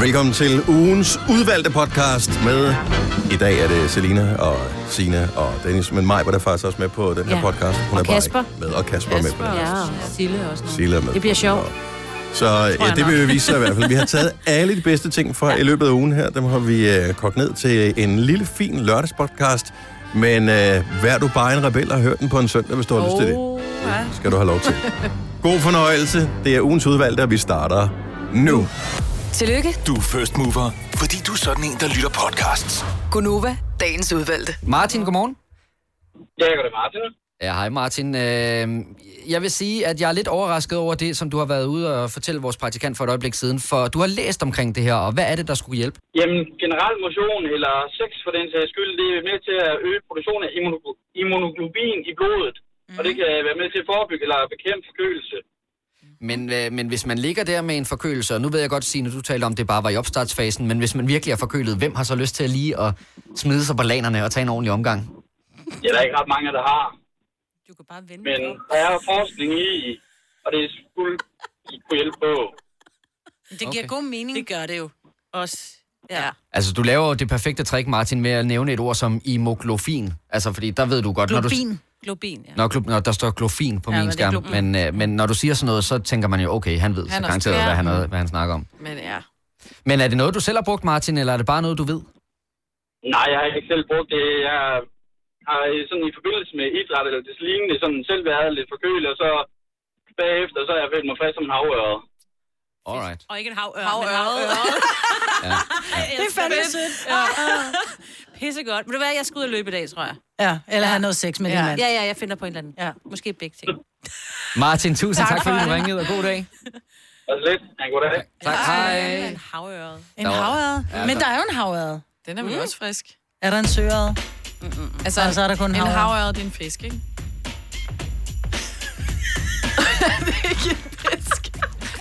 Velkommen til ugens udvalgte podcast med... I dag er det Selina og Sine og Dennis, men Maj var der faktisk også med på den her Ja. podcast. Og er bare Kasper. ikke med, og Kasper, er med på den. Ja, og Sille også. nu. Sille er med. Det bliver sjovt. Så ja, det vil vi vise sig i hvert fald. Vi har taget alle de bedste ting fra i løbet af ugen her. Dem har vi øh, kogt ned til en lille, fin lørdagspodcast. Men øh, vær du bare en rebel og hør den på en søndag, hvis du har lyst til det. Det skal du have lov til. God fornøjelse. Det er ugens udvalgte, og vi starter nu. Tillykke, Du er first mover, fordi du er sådan en, der lytter podcasts. Gunova, dagens udvalgte. Martin, godmorgen. Ja, jeg det Martin. Ja, hej Martin. Øh, jeg vil sige, at jeg er lidt overrasket over det, som du har været ude og fortælle vores praktikant for et øjeblik siden, for du har læst omkring det her, og hvad er det, der skulle hjælpe? Jamen, generel motion eller sex for den sags skyld, det er med til at øge produktionen af immuno- immunoglobin i blodet. Mm. Og det kan være med til at forebygge eller bekæmpe forkølelse. Men, øh, men hvis man ligger der med en forkølelse, og nu ved jeg godt, Signe, du taler om, det bare var i opstartsfasen, men hvis man virkelig er forkølet, hvem har så lyst til at lige at smide sig på lanerne og tage en ordentlig omgang? Det er der ikke ret mange, der har. Du kan bare vende Men der er forskning i, og det er fuldt I kunne hjælpe på. Det giver Okay. god mening. Det gør det jo. Også. Ja. ja. Altså, du laver jo det perfekte trick, Martin, med at nævne et ord som imoglofin. Altså, fordi der ved du godt, når du... Globin. Ja. Når, klub, når der står glofin på Ja, min men skærm, men, øh, men når du siger sådan noget, så tænker man jo, okay, han ved Han så er garanteret, hvad han, har- hvad han snakker om. Men ja. Men er det noget, du selv har brugt, Martin, eller er det bare noget, du ved? Nej, jeg har ikke selv brugt det. Jeg har sådan i forbindelse med idræt eller det lignende sådan selv været lidt forkølet, og så bagefter så har jeg følt mig frisk som en havørred. Alright. Og ikke en havør, Havørred. men havør. Ja. det er fandme sødt. Ja. Pisse godt. Vil du være, jeg skal ud og løbe i dag, tror jeg. Ja, eller have noget sex med Ja, din mand. ja, ja jeg finder på en eller anden. Ja. Måske begge ting. Martin, tusind tak, Tak for du det. ringede, og god dag. Altså lidt. En god dag. Tak, hej. En havøret. En. Ja, Men der- er jo en havørred. Den er vel mm. også frisk. Er der en søørred? Altså, Og så er der kun en en havørred. havørred, det er en fisk, ikke? det er ikke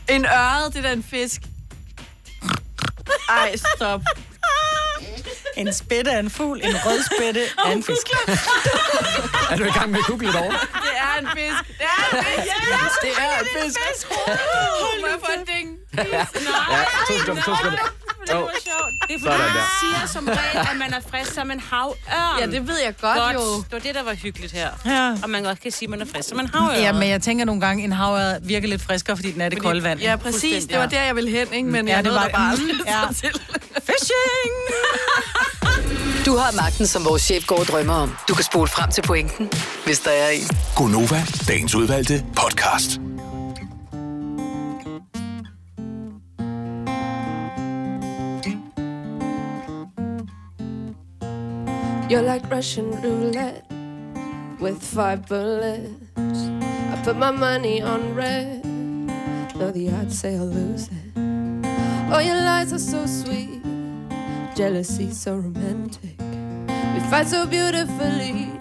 en ørred, det er da en fisk. Ej, stop. En spætte er en fugl, en rød spætte er en fisk. Er du i gang med at google det over? Det er en fisk. Det er en fisk. Det er en fisk. En ding? Ja, to sekunder, to sekunder. Det var sjovt. Det er fordi, Sådan man der. siger som regel, at man er frisk som en havørn. Ja, det ved jeg godt, Godt. jo. Det var det, der var hyggeligt her. Ja. Og man godt kan sige, at man er frisk som en havørn. Ja, men jeg tænker nogle gange, en havørred virker lidt friskere, fordi den er det kolde vand. Ja, præcis. Det var der, jeg ville hen, ikke? Men Ja, jeg det var- bare Mm, ja. til. Fishing! Du har magten, som vores chef går og drømmer om. Du kan spole frem til pointen, hvis der er en. Gonova, dagens udvalgte podcast. You're like Russian roulette with five bullets. I put my money on red. Though the odds say I'll lose it. Oh, your lies are so sweet. Jealousy so romantic. We fight so beautifully.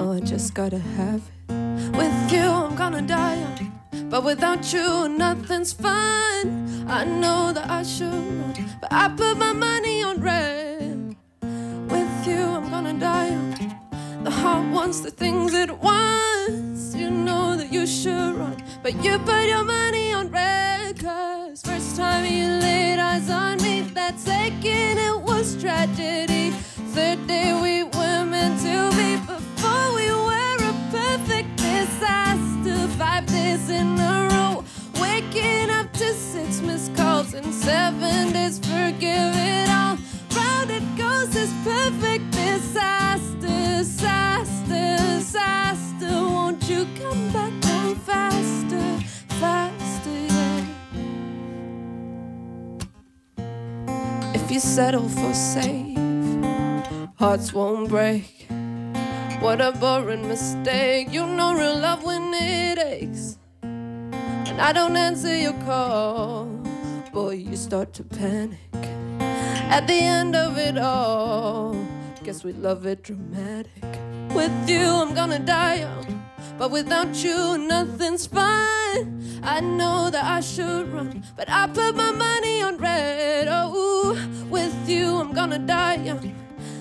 Oh, I just gotta have it. With you, I'm gonna die. But without you, nothing's fun. I know that I should but I put my money on red. The heart wants the things it wants. You know that you should run, but you put your money on red. Cause first time you laid eyes on me, that second it was tragedy. Third day we were meant to be before we were a perfect disaster. Five days in a row, waking up to six missed calls in seven days. Forgive it all. It goes this perfect disaster, disaster, disaster. Won't you come back home faster, faster, yeah. If you settle for safe, hearts won't break. What a boring mistake. You know real love when it aches. And I don't answer your call. Boy, you start to panic. At the end of it all, guess we love it dramatic. With you, I'm gonna die young. But without you, nothing's fine. I know that I should run, but I put my money on red. Oh, with you, I'm gonna die young.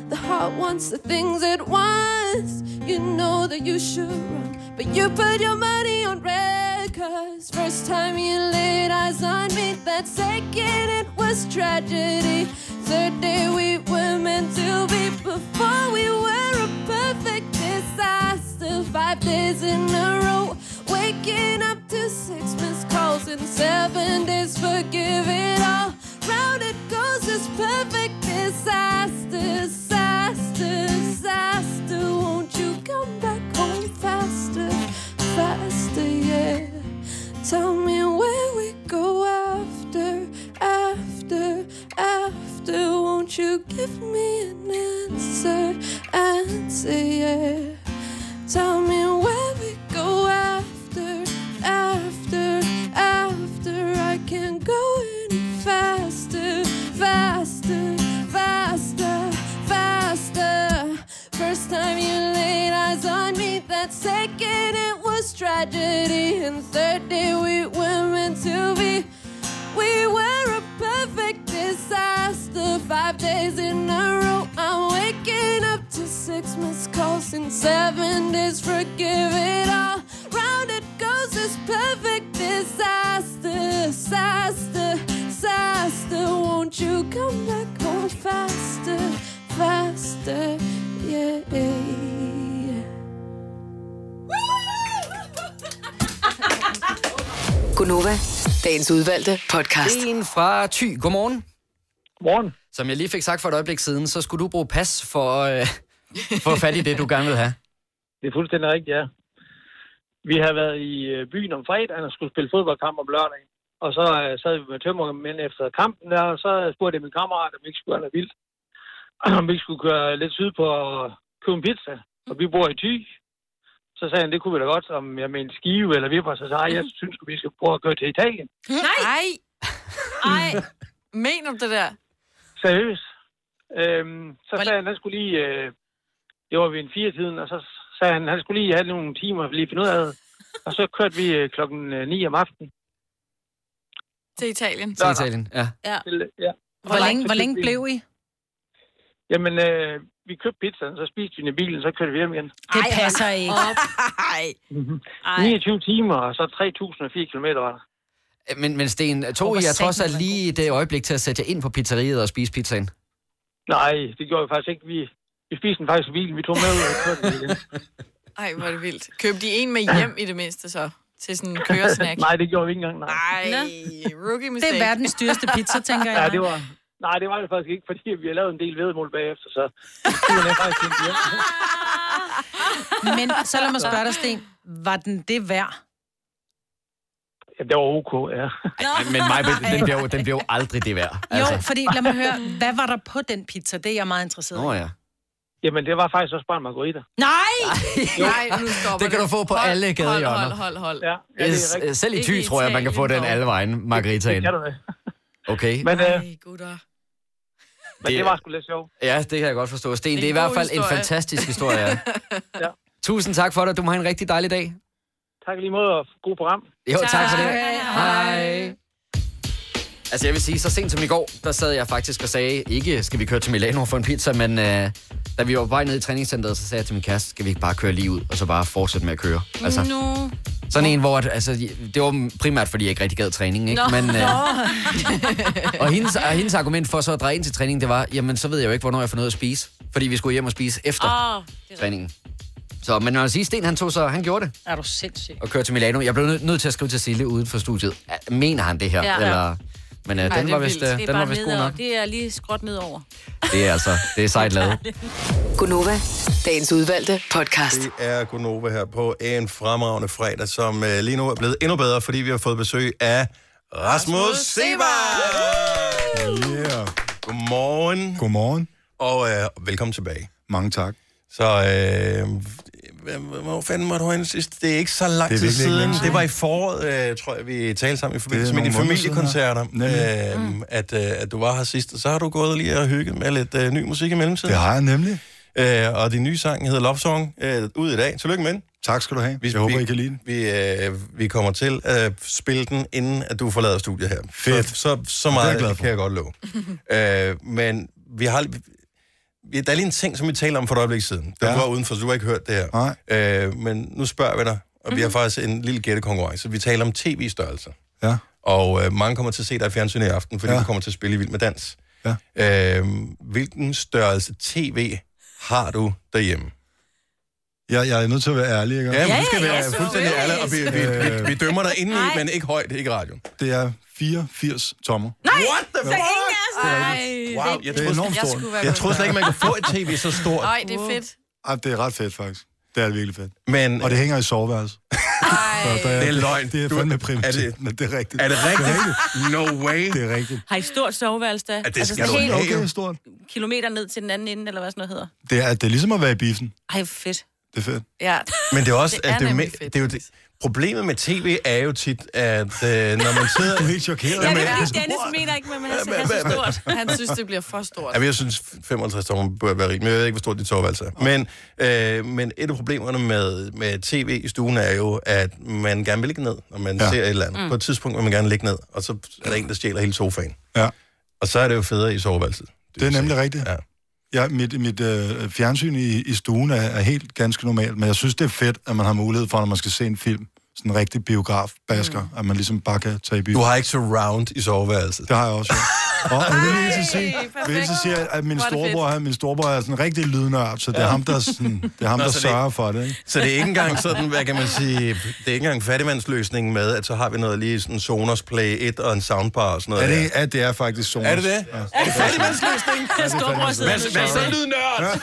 The heart wants the things it wants. You know that you should run, but you put your money on red. Cause first time you laid eyes on me, that second it was tragedy. Third day we were meant to be before we were a perfect disaster. Five days in a row, waking up to six missed calls in seven days. Forgive it all. Round it goes this perfect disaster, disaster, disaster. Won't you come back home faster, faster, yeah? Tell me where we go after, after, after. Won't you give me an answer, answer, yeah? Tell me where we go after, after, after. I can't go any faster, faster, faster, faster. First time you laid eyes on me, that second it was tragedy. And third day we were meant to be. We were a perfect disaster. Five days in a row, I'm waking up to six missed calls in seven days. Forgive it all. Round it goes this perfect disaster, disaster, disaster. Won't you come back home faster, faster, yeah. Gunova, dagens udvalgte podcast. En fra Thy. Godmorgen. Godmorgen. Som jeg lige fik sagt for et øjeblik siden, så skulle du bruge pas for, øh, for at få fat i det, du gerne vil have. Det er fuldstændig rigtigt, ja. Vi har været i øh, byen om fredagen og skulle spille fodboldkamp om lørdagen. Og så øh, sad vi med tømmermænd efter kampen der, og så spurgte jeg min kammerat, om vi ikke skulle have noget vildt. om vi ikke skulle køre lidt syd på og købe en pizza. Og vi bor i Thy. Så sagde han, det kunne vi da godt, om jeg mente skive eller vipper. Så sagde jeg, jeg synes, vi skal prøve at køre til Italien. Nej! Ej! Mener du det der? Seriøst. Øhm, så sagde han, han skulle lige... Øh, det var ved en fire tiden, og så sagde han, han skulle lige have nogle timer lige finde ud af det. Og så kørte vi øh, klokken øh, 9 om aftenen. Til Italien. Til Italien, ja. Ja. Til, ja. Hvor længe, hvor længe blev I? Jamen, øh, vi købte pizzaen, så spiste vi den i bilen, så kørte vi hjem igen. Det passer ikke. Ej. Ej. 29 timer, og så 3.004 km var der. Men, men Sten, tog I jer trods alt lige i det øjeblik til at sætte jer ind på pizzeriet og spise pizzaen? Nej, det gjorde vi faktisk ikke. Vi, vi spiste den faktisk i bilen. Vi tog med ud og kørte den igen. Ej, hvor er det vildt. Køb de en med hjem i det mindste så? Til sådan en køresnack? Nej, det gjorde vi ikke engang. Nej. Ej, rookie Det mistake. er verdens dyreste pizza, tænker jeg. Ja, det var, nej, det var det faktisk ikke, fordi vi har lavet en del vedmål bagefter, så turen er faktisk ikke hjem. Men så lad mig spørge dig, Sten. Var den det værd? Det var ok, ja. Men mig, den bliver, jo, den bliver jo aldrig det værd. Jo, fordi lad mig høre, hvad var der på den pizza? Det er jeg meget interesseret i. Nå ja. Jamen, det var faktisk også bare en margarita. Nej! Nej, nu stopper Det kan du få på Hold, alle Hold, gadehjørner. hold, hold, hold. Ja, ja det er rigtigt. Selv i Thy tror jeg, man kan få den alle vejen, Margaritaen. Det kan du da. Okay, Men, øh, Ej, gutter. Men det var sgu lidt sjovt. ja, det kan jeg godt forstå. Sten, En det er i hvert fald en historie. fantastisk historie. ja. Tusind tak for det. Du må have en rigtig dejlig dag. Tak lige måde, og god program. Jo, tak, tak for det. Hej. Hej. Altså jeg vil sige, så sent som i går, der sad jeg faktisk og sagde, ikke skal vi køre til Milano for en pizza, men øh, da vi var på vej ned i træningscenteret, så sagde jeg til min kæreste, skal vi ikke bare køre lige ud, og så bare fortsætte med at køre. Altså, Nu. sådan en, hvor at, altså, det var primært, fordi jeg ikke rigtig gad træning, ikke? Nå. Men, øh, og, hendes, og hendes argument for så at dreje ind til træning, det var, jamen så ved jeg jo ikke, hvornår jeg får noget at spise, fordi vi skulle hjem og spise efter oh, det træningen. Så, men når jeg siger, Sten han tog så, han gjorde det Er du sindssyg? og køre til Milano. Jeg blev nødt nødt til at skrive til Sille uden for studiet. Mener han det her? Ja. Eller, men uh, Ej, den det var vist, er den var vist god nok. Det er lige skråt nedover. Det er altså, det er sejt lavet. Gunova, dagens udvalgte podcast. Det er Gunova her på en fremragende fredag, som øh, lige nu er blevet endnu bedre, fordi vi har fået besøg af Rasmus Sebak! Yeah. Godmorgen, Godmorgen. og øh, velkommen tilbage. Mange tak. Så, øh, hvor fanden var du henne sidst? Det er ikke så lang tid siden. Det var i foråret, øh, tror jeg, vi talte sammen i forbindelse med de familiekoncerter, øh, at, øh, at du var her sidst. Og så har du gået lige og hygget med lidt øh, ny musik i mellemtiden. Det har jeg nemlig. Øh, og din nye sang hedder Love Song, øh, ud i dag. Tillykke med den. Tak skal du have. Vi- Jeg håber, vi- I kan lide den. Vi, øh, vi kommer til at spille den, inden at du forlader studiet her. Fedt. Så, så, så Det er jeg meget for. kan jeg godt love. øh, men vi har... Vi, der er lige en ting, som vi talte om for et øjeblik siden. Der Ja. var udenfor, så du har ikke hørt det her. Nej. Øh, men nu spørger vi dig, og vi har faktisk en lille gættekonkurrence. Vi taler om tv-størrelse. Ja. Og øh, mange kommer til at se dig i fjernsynet i aften, fordi ja. Ja. du kommer til at spille i Vild med Dans. Ja. Øh, hvilken størrelse tv har du derhjemme? Jeg, jeg er nødt til at være ærlig, ikke? Ja, men du skal ja, være så fuldstændig ærlig. og vi, vi, vi, vi dømmer dig indeni, men ikke højt, ikke i radioen. Det er 84 tommer. Nej, What the os. Ej, Wow, jeg Det er troede, enormt Jeg stort. jeg troede slet ikke, man kunne få et tv så stort. Nej, det er fedt. Ej, det er ret fedt, faktisk. Det er virkelig fedt. Men Og det hænger i soveværelset. Ej. Så det er løgn. Det er fandme er primitivt, det- men det er rigtigt. er det rigtigt? No way. Det er rigtigt. Har I stort soveværelse da? det skal sådan du helt. Okay, stort. kilometer ned til den anden ende, eller hvad sådan noget hedder? Det er, det er ligesom at være i biffen. Ej, fedt. Det er fedt. Ja. Men det er også, Det er at det er, det er jo det, problemet med tv er jo tit, at øh, når man sidder... Du er helt chokeret. Ja, det men- Dennis mener ikke, at man er så, er så stort. Han synes, det bliver for stort. Ja, jeg synes, 55 tommer bør være rimeligt. Jeg ved ikke, hvor stort dit soveværelse er. Men, øh, men et af problemerne med, med tv i stuen er jo, at man gerne vil ligge ned, når man ja. Ser et eller andet. Mm. På et tidspunkt vil man gerne ligge ned, og så er der en, der stjæler hele sofaen. Ja. Og så er det jo federe i soveværelset. Det er nemlig rigtigt. Ja. Ja, mit, mit øh, fjernsyn i, i stuen er, er helt ganske normalt, men jeg synes, det er fedt, at man har mulighed for, når man skal se en film, sådan en rigtig biograf-basker, mm. at man ligesom bare kan tage i byen. Du har ikke surround i soveværelset. Det har jeg også, ja. Og, det vil jeg så sige, vil jeg så sige, at min er storebror, han, min storebror er sådan en rigtig lydnørd, så det er ham, der, sådan, det er ham, Nå, der så det- sørger for det. Ikke? Så det er ikke engang sådan, hvad kan man sige, det er ikke engang fattigmandsløsningen med, at så har vi noget lige sådan Sonos Play 1 og en soundbar og sådan noget. Ja, der. det, ja, det er faktisk Sonos. Er det det? Ja. Er det fattigmandsløsning? Storbror sidder Hvad, hvad så lydnørd?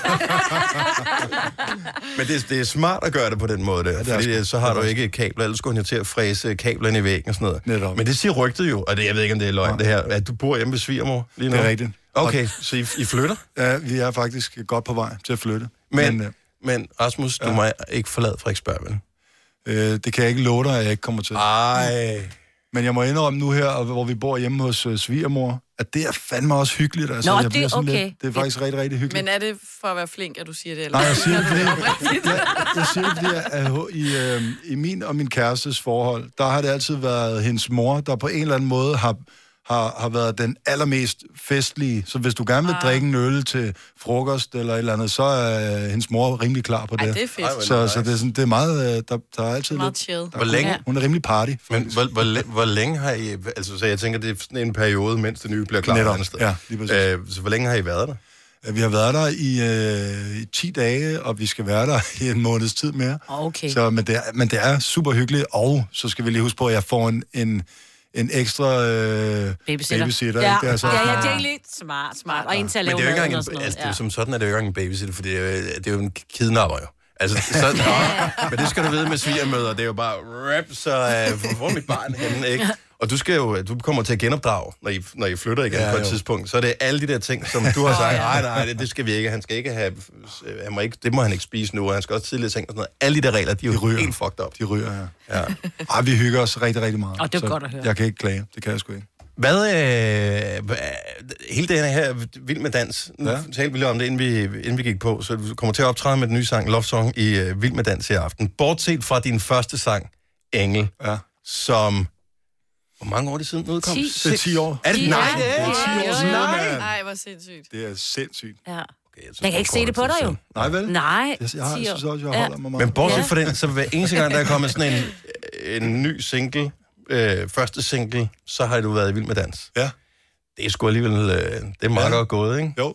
Men det, er- det er smart at gøre det på den måde der, det er fordi så har du er ikke et kabler, ellers skulle han jo til at fræse kablerne i væggen og sådan noget. Netop. Men det siger rygtet jo, og det, jeg ved ikke, om det er løgn det her, at du bor hjemme ved svigermor lige nu. Det er rigtigt. Okay, så I, I flytter? Ja, vi er faktisk godt på vej til at flytte. Men, Men øh, men Rasmus, du må ikke forlade Frederiksberg, vel? øh, det kan jeg ikke love dig, at jeg ikke kommer til. Ej. Men jeg må indrømme nu her, hvor vi bor hjemme hos øh, svigermor, at det er fandme også hyggeligt. Altså, Nå, jeg det bliver er sådan okay. Lidt, det er faktisk rigtig, rigtig hyggeligt. Men er det for at være flink, at du siger det? Eller? Nej, jeg siger det, fordi, jeg, jeg siger det, fordi at i, øh, i min og min kærestes forhold, der har det altid været hendes mor, der på en eller anden måde har, har, har været den allermest festlige. Så hvis du gerne vil Ah. drikke en øl til frokost eller et eller andet, så er øh, hendes mor rimelig klar på det. Ej, det er fedt. Ej, så, nice. så det er, sådan, det er meget, øh, der, der er altid Meget lidt... chill. Der, Hvor længe- Hun er rimelig party. Men hvor, hvor, læ- hvor længe har I... Altså, så jeg tænker, det er sådan en periode, mens det nye bliver klar. Netop. sted. Ja, lige præcis. Øh, så hvor længe har I været der? Ja, Vi har været der i, øh, i 10 dage, og vi skal være der i en måneds tid mere. Okay. Så, men, det er, men det er super hyggeligt, og så skal vi lige huske på, at jeg får en, en, en ekstra øh, Babysitter. babysitter Ja, ikke? Det er så, ja, ja, det er lidt smart, smart. Og en til at Men lave det er jo ikke engang en, altså, det er, Ja. jo som sådan er det jo ikke engang en babysitter, for det er, jo- det er jo en kidnapper jo. Altså, så, men det skal du vide med svigermøder, det er jo bare rap, så uh, hvor er mit barn henne, ikke? Og du skal jo, du kommer til at genopdrage, når I, når I flytter igen Ja, på et jo. tidspunkt. Så er det alle de der ting, som du har sagt, nej, nej, det, det skal vi ikke. Han skal ikke have, han må ikke, det må han ikke spise nu, og han skal også tidligere ting og sådan noget. Alle de der regler, de er jo De ryger. helt fucked up. De ryger, ja. Ja. Ej, vi hygger os rigtig, rigtig meget. Og det er godt at høre. Jeg kan ikke klage. Det kan jeg sgu ikke. Hvad, øh, hele den her Vild med Dans, nu Ja. talte vi lige om det, inden vi, inden vi gik på, så du kommer til at optræde med den nye sang, Love Song, i øh, Vild med Dans i aften. Bortset fra din første sang, Engel, Ja. som... Hvor mange år er det siden den udkom? Ti. Det er 10 år. Er det? Ti. Nej, Ja, det er det er 10 år siden, mand. Nej, hvor sindssygt. Det er sindssygt. Ja. Okay, jeg Jeg kan ikke se det på dig jo. Nej, vel? Nej. Jeg, jeg, har, jeg 10 år. synes også, jeg Ja. holder mig meget. Men bortset Ja. fra den, så hver eneste gang, der er kommet sådan en, en ny single, øh, første single, så har du været i Vild med Dans. Ja. Det er sgu alligevel, øh, det er meget Ja. godt gået, ikke? Jo,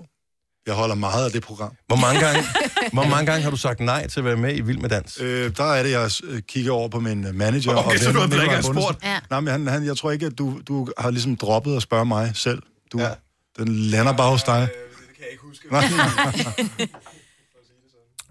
jeg holder meget af det program. Hvor mange, gange, hvor mange gange har du sagt nej til at være med i Vild med Dans? Øh, der er det, jeg øh, kigger over på min øh, manager. Okay, så ven, du har ikke spurgt? Ja. Nej, men han, han, jeg tror ikke, at du, du har ligesom droppet at spørge mig selv. Du, Ja. Den lander bare hos dig. Det kan jeg ikke huske.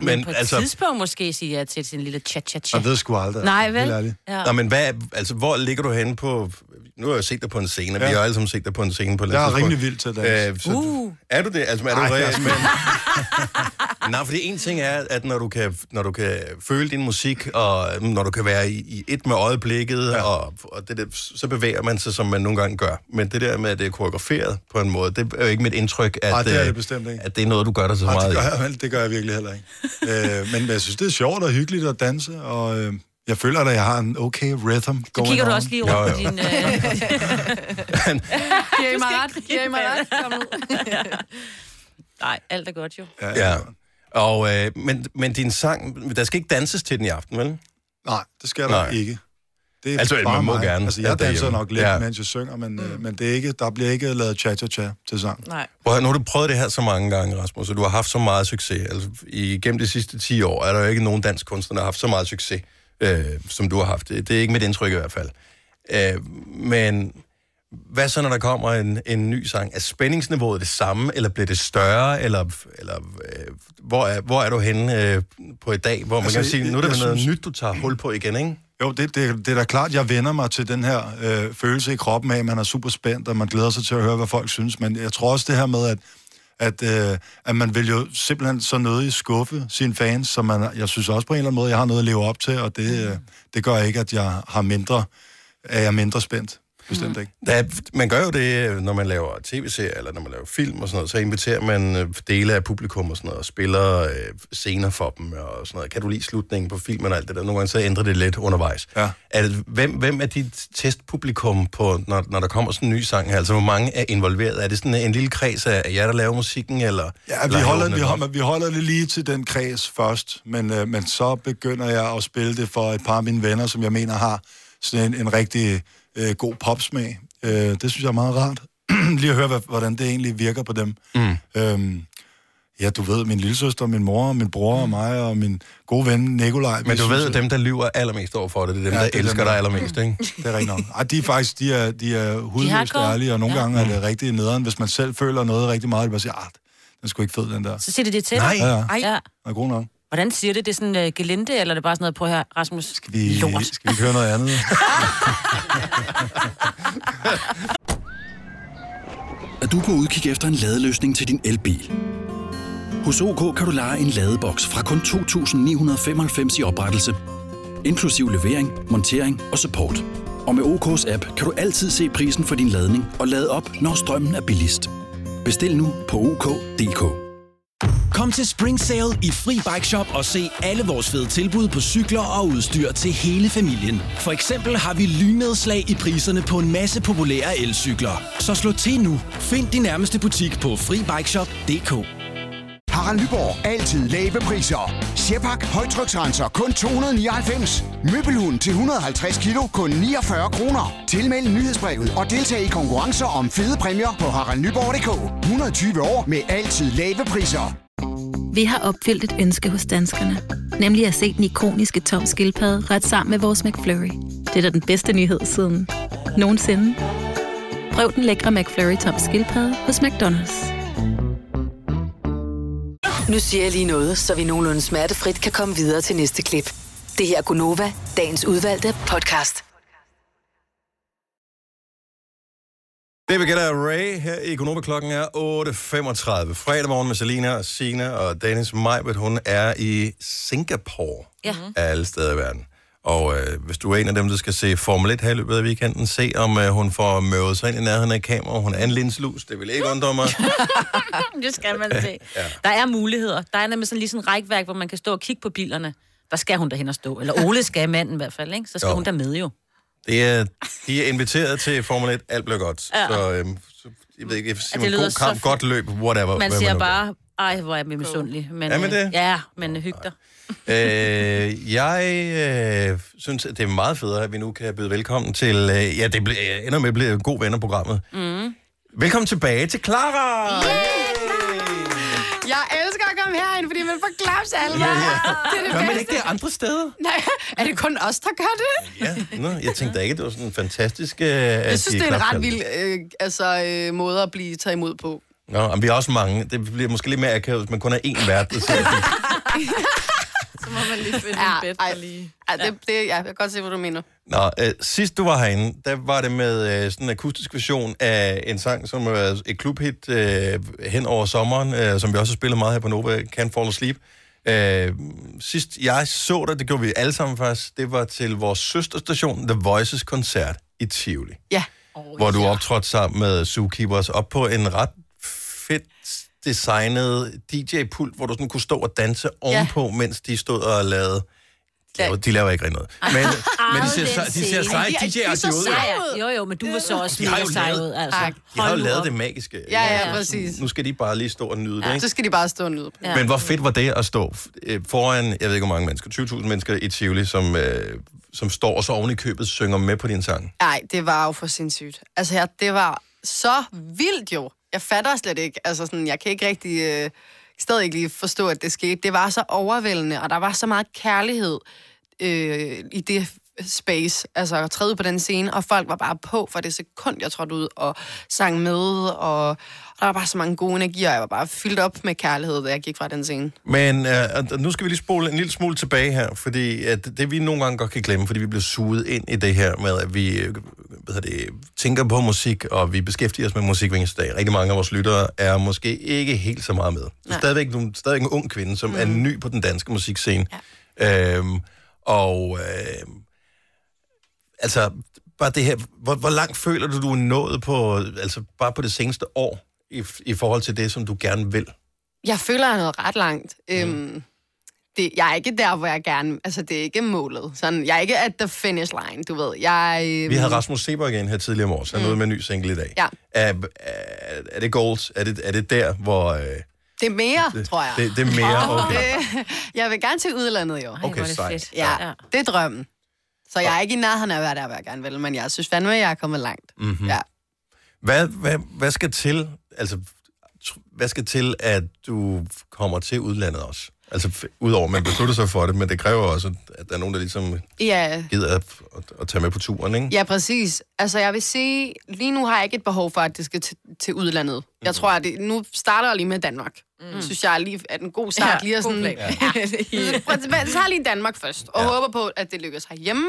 Men på et altså... tidspunkt måske sige ja til sin lille chat-chat-chat. Jeg ved sgu aldrig. Nej, Helt vel? ærligt. Ja. Nå, men hvad, altså, hvor ligger du henne på... Nu har jeg set dig på en scene. Ja. Ja. Vi har alle sammen set dig på en scene på Jeg er rimelig vild til at. Øh, så, Uh. Er du det? Altså, er du Ej, Ej, jeg men... Nej, fordi en ting er, at når du kan, når du kan føle din musik, og når du kan være i, i et med øjeblikket, ja. og, og det der, så bevæger man sig, som man nogle gange gør. Men det der med, at det er koreograferet på en måde, det er jo ikke mit indtryk, at, Ej, det er det øh, bestemt ikke. at det er noget, du gør dig så Nej, meget det, gør jeg, det gør jeg virkelig heller ikke. Øh, men jeg synes, det er sjovt og hyggeligt at danse, og øh, jeg føler, at jeg har en okay rhythm Så kigger du on. også lige rundt Jo, på din... Øh... Giver I mig ret? Giver I mig ret? Kom nu. Nej, alt er godt jo. Ja, Ja. Og, øh, men, men din sang, der skal ikke danses til den i aften, vel? Nej, det skal der Nej. ikke. Det er Altså, man må mig. gerne Altså, jeg danser nok lidt, Ja. mens jeg synger, men, mm. men det er ikke, der bliver ikke lavet cha-cha-cha til sang. Nej. Høre, nu har du prøvet det her så mange gange, Rasmus, og du har haft så meget succes. Altså, igennem de sidste 10 år er der jo ikke nogen dansk kunstner, der har haft så meget succes, øh, som du har haft. Det, det er ikke mit indtryk i hvert fald. Øh, men hvad så, når der kommer en, en ny sang? Er spændingsniveauet det samme, eller bliver det større? Eller, eller øh, hvor, er, hvor er du henne øh, på i dag, hvor man Altså, kan sige, nu er der noget synes- nyt, du tager hul på igen, ikke? Jo, det, det, det er da klart, jeg vender mig til den her øh, følelse i kroppen af, at man er super spændt, og man glæder sig til at høre, hvad folk synes. Men jeg tror også det her med, at, at, øh, at man vil jo simpelthen så nødig skuffe sine fans, så man, jeg synes også på en eller anden måde, jeg har noget at leve op til, og det, øh, det gør ikke, at jeg har mindre, er jeg mindre spændt. Bestemt ikke. Der er, man gør jo det, når man laver tv-serier, eller når man laver film og sådan noget, så inviterer man øh, dele af publikum og sådan noget, og spiller øh, scener for dem og sådan noget. Kan du lide slutningen på filmen og alt det der? Nogle gange så ændrer det lidt undervejs. Ja. Er det, hvem, hvem er dit testpublikum, på, når, når der kommer sådan en ny sang her? Altså, hvor mange er involveret? Er det sådan en lille kreds af jer, der laver musikken, eller? Ja, vi holder, vi, holder, vi holder det lige til den kreds først, men, øh, men så begynder jeg at spille det for et par af mine venner, som jeg mener har sådan en, en rigtig øh, god popsmag. Øh, det synes jeg er meget rart. lige at høre, hvordan det egentlig virker på dem. Mm. Øhm, ja, du ved, min lillesøster, min mor, min bror og mig, og min gode ven Nikolaj. Men du ved, at dem, der lyver allermest over for det, det er dem, Ja, der det er elsker dem, dig der- allermest, ikke? Det er rigtigt nok. Ej, de er faktisk, de er, de er hudløst ærlige, og nogle Ja. gange er det rigtig nederen, hvis man selv føler noget rigtig meget, og bare siger, ah, den er sgu ikke fed, den der. Så siger det det til Nej. dig? Ja, ja. Ej. Ja. Er god nok. Hvordan siger det? Det er sådan uh, gelinde, eller er det bare sådan noget, prøv her, Rasmus? Skal Vi, Lort. skal vi høre noget andet? er du på udkig efter en ladeløsning til din elbil. Hos OK kan du lege en ladeboks fra kun 2.995 i oprettelse, inklusiv levering, montering og support. Og med OK's app kan du altid se prisen for din ladning og lade op, når strømmen er billigst. Bestil nu på OK.dk. Kom til Spring Sale i Fri Bike Shop og se alle vores fede tilbud på cykler og udstyr til hele familien. For eksempel har vi lynedslag i priserne på en masse populære elcykler. Så slå til nu. Find din nærmeste butik på FriBikeShop.dk. Harald Nyborg. Altid lave priser. Sjehpak. Højtryksrenser. Kun 299. Møbelhund til 150 kilo. Kun 49 kroner. Tilmeld nyhedsbrevet og deltag i konkurrencer om fede præmier på haraldnyborg.dk. 120 år med altid lave priser. Vi har opfyldt et ønske hos danskerne. Nemlig at se den ikoniske tom skildpadde ret sammen med vores McFlurry. Det er da den bedste nyhed siden nogensinde. Prøv den lækre McFlurry tom skildpadde hos McDonald's. Nu siger jeg lige noget, så vi nogenlunde smertefrit kan komme videre til næste klip. Det her er Gunova, dagens udvalgte podcast. David Guetta og Ray her i Konoba klokken er 8.35. Fredag morgen med Selina og Sina og Dennis Majbet, hun er i Singapore Ja. af alle steder i verden. Og øh, hvis du er en af dem, der skal se Formel 1 her i løbet af weekenden, se om øh, hun får møvet sig ind i nærheden af kamera. Hun er en linslus, det vil ikke undre mig. det skal man se. Ja. Der er muligheder. Der er nemlig sådan lige sådan en rækværk, hvor man kan stå og kigge på bilerne. Der skal hun da hen og stå. Eller Ole skal manden i hvert fald, ikke? Så skal jo. hun der med jo. Det er, de er inviteret til Formel 1, alt bliver godt. Ja. Så, øhm, så jeg ved ikke, jeg siger, det ja, lyder god kamp, godt løb, whatever. Man siger gør. bare, ej, hvor er jeg misundelig. Men, Er man øh, det? Ja, men hyg dig. Øh, jeg øh, synes, at det er meget federe, at vi nu kan byde velkommen til... Øh, ja, det ble, ender med at blive god venner-programmet. Mm. Velkommen tilbage til Clara! Elsker herind, fordi man får klapsalver. Ja, ja. Det er det Gør man bedste. ikke det andre steder? Nej, er det kun os, der gør det? Ja, nå, jeg tænkte ikke, det var sådan en fantastisk... Øh, Jeg synes, det er en ret vild øh, altså, øh, måde at blive taget imod på. Nå, men vi er også mange. Det bliver måske lidt mere akavet, hvis man kun er én vært, der sidder Så må man lige finde ja, en bed ej, lige. Ja, det, det, ja, jeg kan godt se, hvad du mener. Nå, øh, sidst du var herinde, der var det med øh, sådan en akustisk version af en sang, som er et klubhit øh, hen over sommeren, øh, som vi også har spillet meget her på Nova, Can't Fall Asleep. Øh, sidst jeg så dig, det gjorde vi alle sammen faktisk, det var til vores søsterstation, The Voices koncert i Tivoli. Ja. Oh, hvor du optrådte sammen med Zookeepers op på en ret fedt designet DJ-pult, hvor du sådan kunne stå og danse ovenpå, mens de stod og lavede... De laver, de laver ikke rigtig noget. Men, men de ser, de ser seje er- er så ud. ud. Jo, jo, men du var så også De har jo mega sej lavet- ud, altså. Tak. De har jo lavet det magiske. Ja, ja, præcis. Nu skal de bare lige stå og nyde det, Ja, ikke? så skal de bare stå og nyde det. Men hvor fedt var det at stå øh, foran, jeg ved ikke hvor mange mennesker, 20.000 mennesker i Tivoli, som, øh, som står og så oven i købet synger med på din sang. Nej, det var jo for sindssygt. Altså, jeg, det var så vildt jo. Jeg fatter slet ikke. Altså, sådan, jeg kan ikke rigtig... Øh, stadig ikke lige forstå, at det skete. Det var så overvældende, og der var så meget kærlighed øh, i det space, altså at træde ud på den scene, og folk var bare på for det sekund, jeg trådte ud og sang med, og der var bare så mange gode energier, og jeg var bare fyldt op med kærlighed, da jeg gik fra den scene. Men øh, nu skal vi lige spole en lille smule tilbage her, fordi at det vi nogle gange godt kan glemme, fordi vi bliver suget ind i det her med, at vi øh, hvad det, tænker på musik, og vi beskæftiger os med musik hver eneste dag. Rigtig mange af vores lyttere er måske ikke helt så meget med. Er stadigvæk, stadigvæk en ung kvinde, som mm. er ny på den danske musikscene. Ja. Øhm, og øh, altså, bare det her, hvor, hvor langt føler du, du er nået på, altså bare på det seneste år, i, i forhold til det, som du gerne vil? Jeg føler, jeg er nået ret langt. Mm. Øhm, det, jeg er ikke der, hvor jeg gerne... Altså, det er ikke målet. Sådan, jeg er ikke at the finish line, du ved. Jeg, øhm, Vi havde Rasmus Seberg igen her tidligere om året, så han mm. med en ny single i dag. Ja. Er, er, er det goals? Er det, er det der, hvor... Øh, Det er mere, det, tror jeg. Det, det er mere, okay. Det, jeg vil gerne til udlandet, jo. Okay, sejt. Ja, det er drømmen. Så jeg er ikke i nærheden af at være der, hvor jeg gerne vil, men jeg synes fandme, at jeg er kommet langt. Mm-hmm. Ja. Hvad, hvad, hvad skal til, altså, hvad skal til, at du kommer til udlandet også? Altså, udover at man beslutter sig for det, men det kræver også, at der er nogen, der ligesom Ja, gider at, at, at tage med på turen, ikke? ja, præcis. Altså, jeg vil sige, lige nu har jeg ikke et behov for, at det skal til, udlandet. Jeg tror, at det, nu starter jeg lige med Danmark. Mm. Synes jeg lige, at en god start Ja, lige er god sådan... plan. Ja. At- Så tager lige Danmark først, og ja. håber på, at det lykkes herhjemme.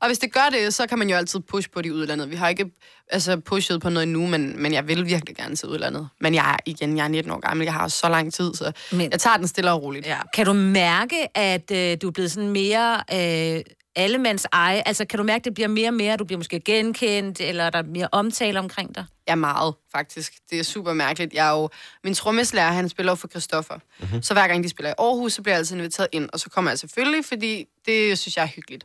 Og hvis det gør det, så kan man jo altid push på de udlandet. Vi har ikke altså, pushet på noget endnu, men, men jeg vil virkelig gerne til udlandet. Men jeg er, igen, jeg er 19 år gammel, jeg har så lang tid, så men, jeg tager den stille og roligt. Ja. Kan du mærke, at øh, du er blevet sådan mere øh, allemands eje? Altså, kan du mærke, at det bliver mere og mere, du bliver måske genkendt, eller der er mere omtale omkring dig? Ja, meget, faktisk. Det er super mærkeligt. Jeg er jo... Min trommeslager, han spiller for Christoffer. Mhm. Mm-hmm. Så hver gang de spiller i Aarhus, så bliver jeg altid inviteret ind. Og så kommer jeg selvfølgelig, fordi det synes jeg er hyggeligt.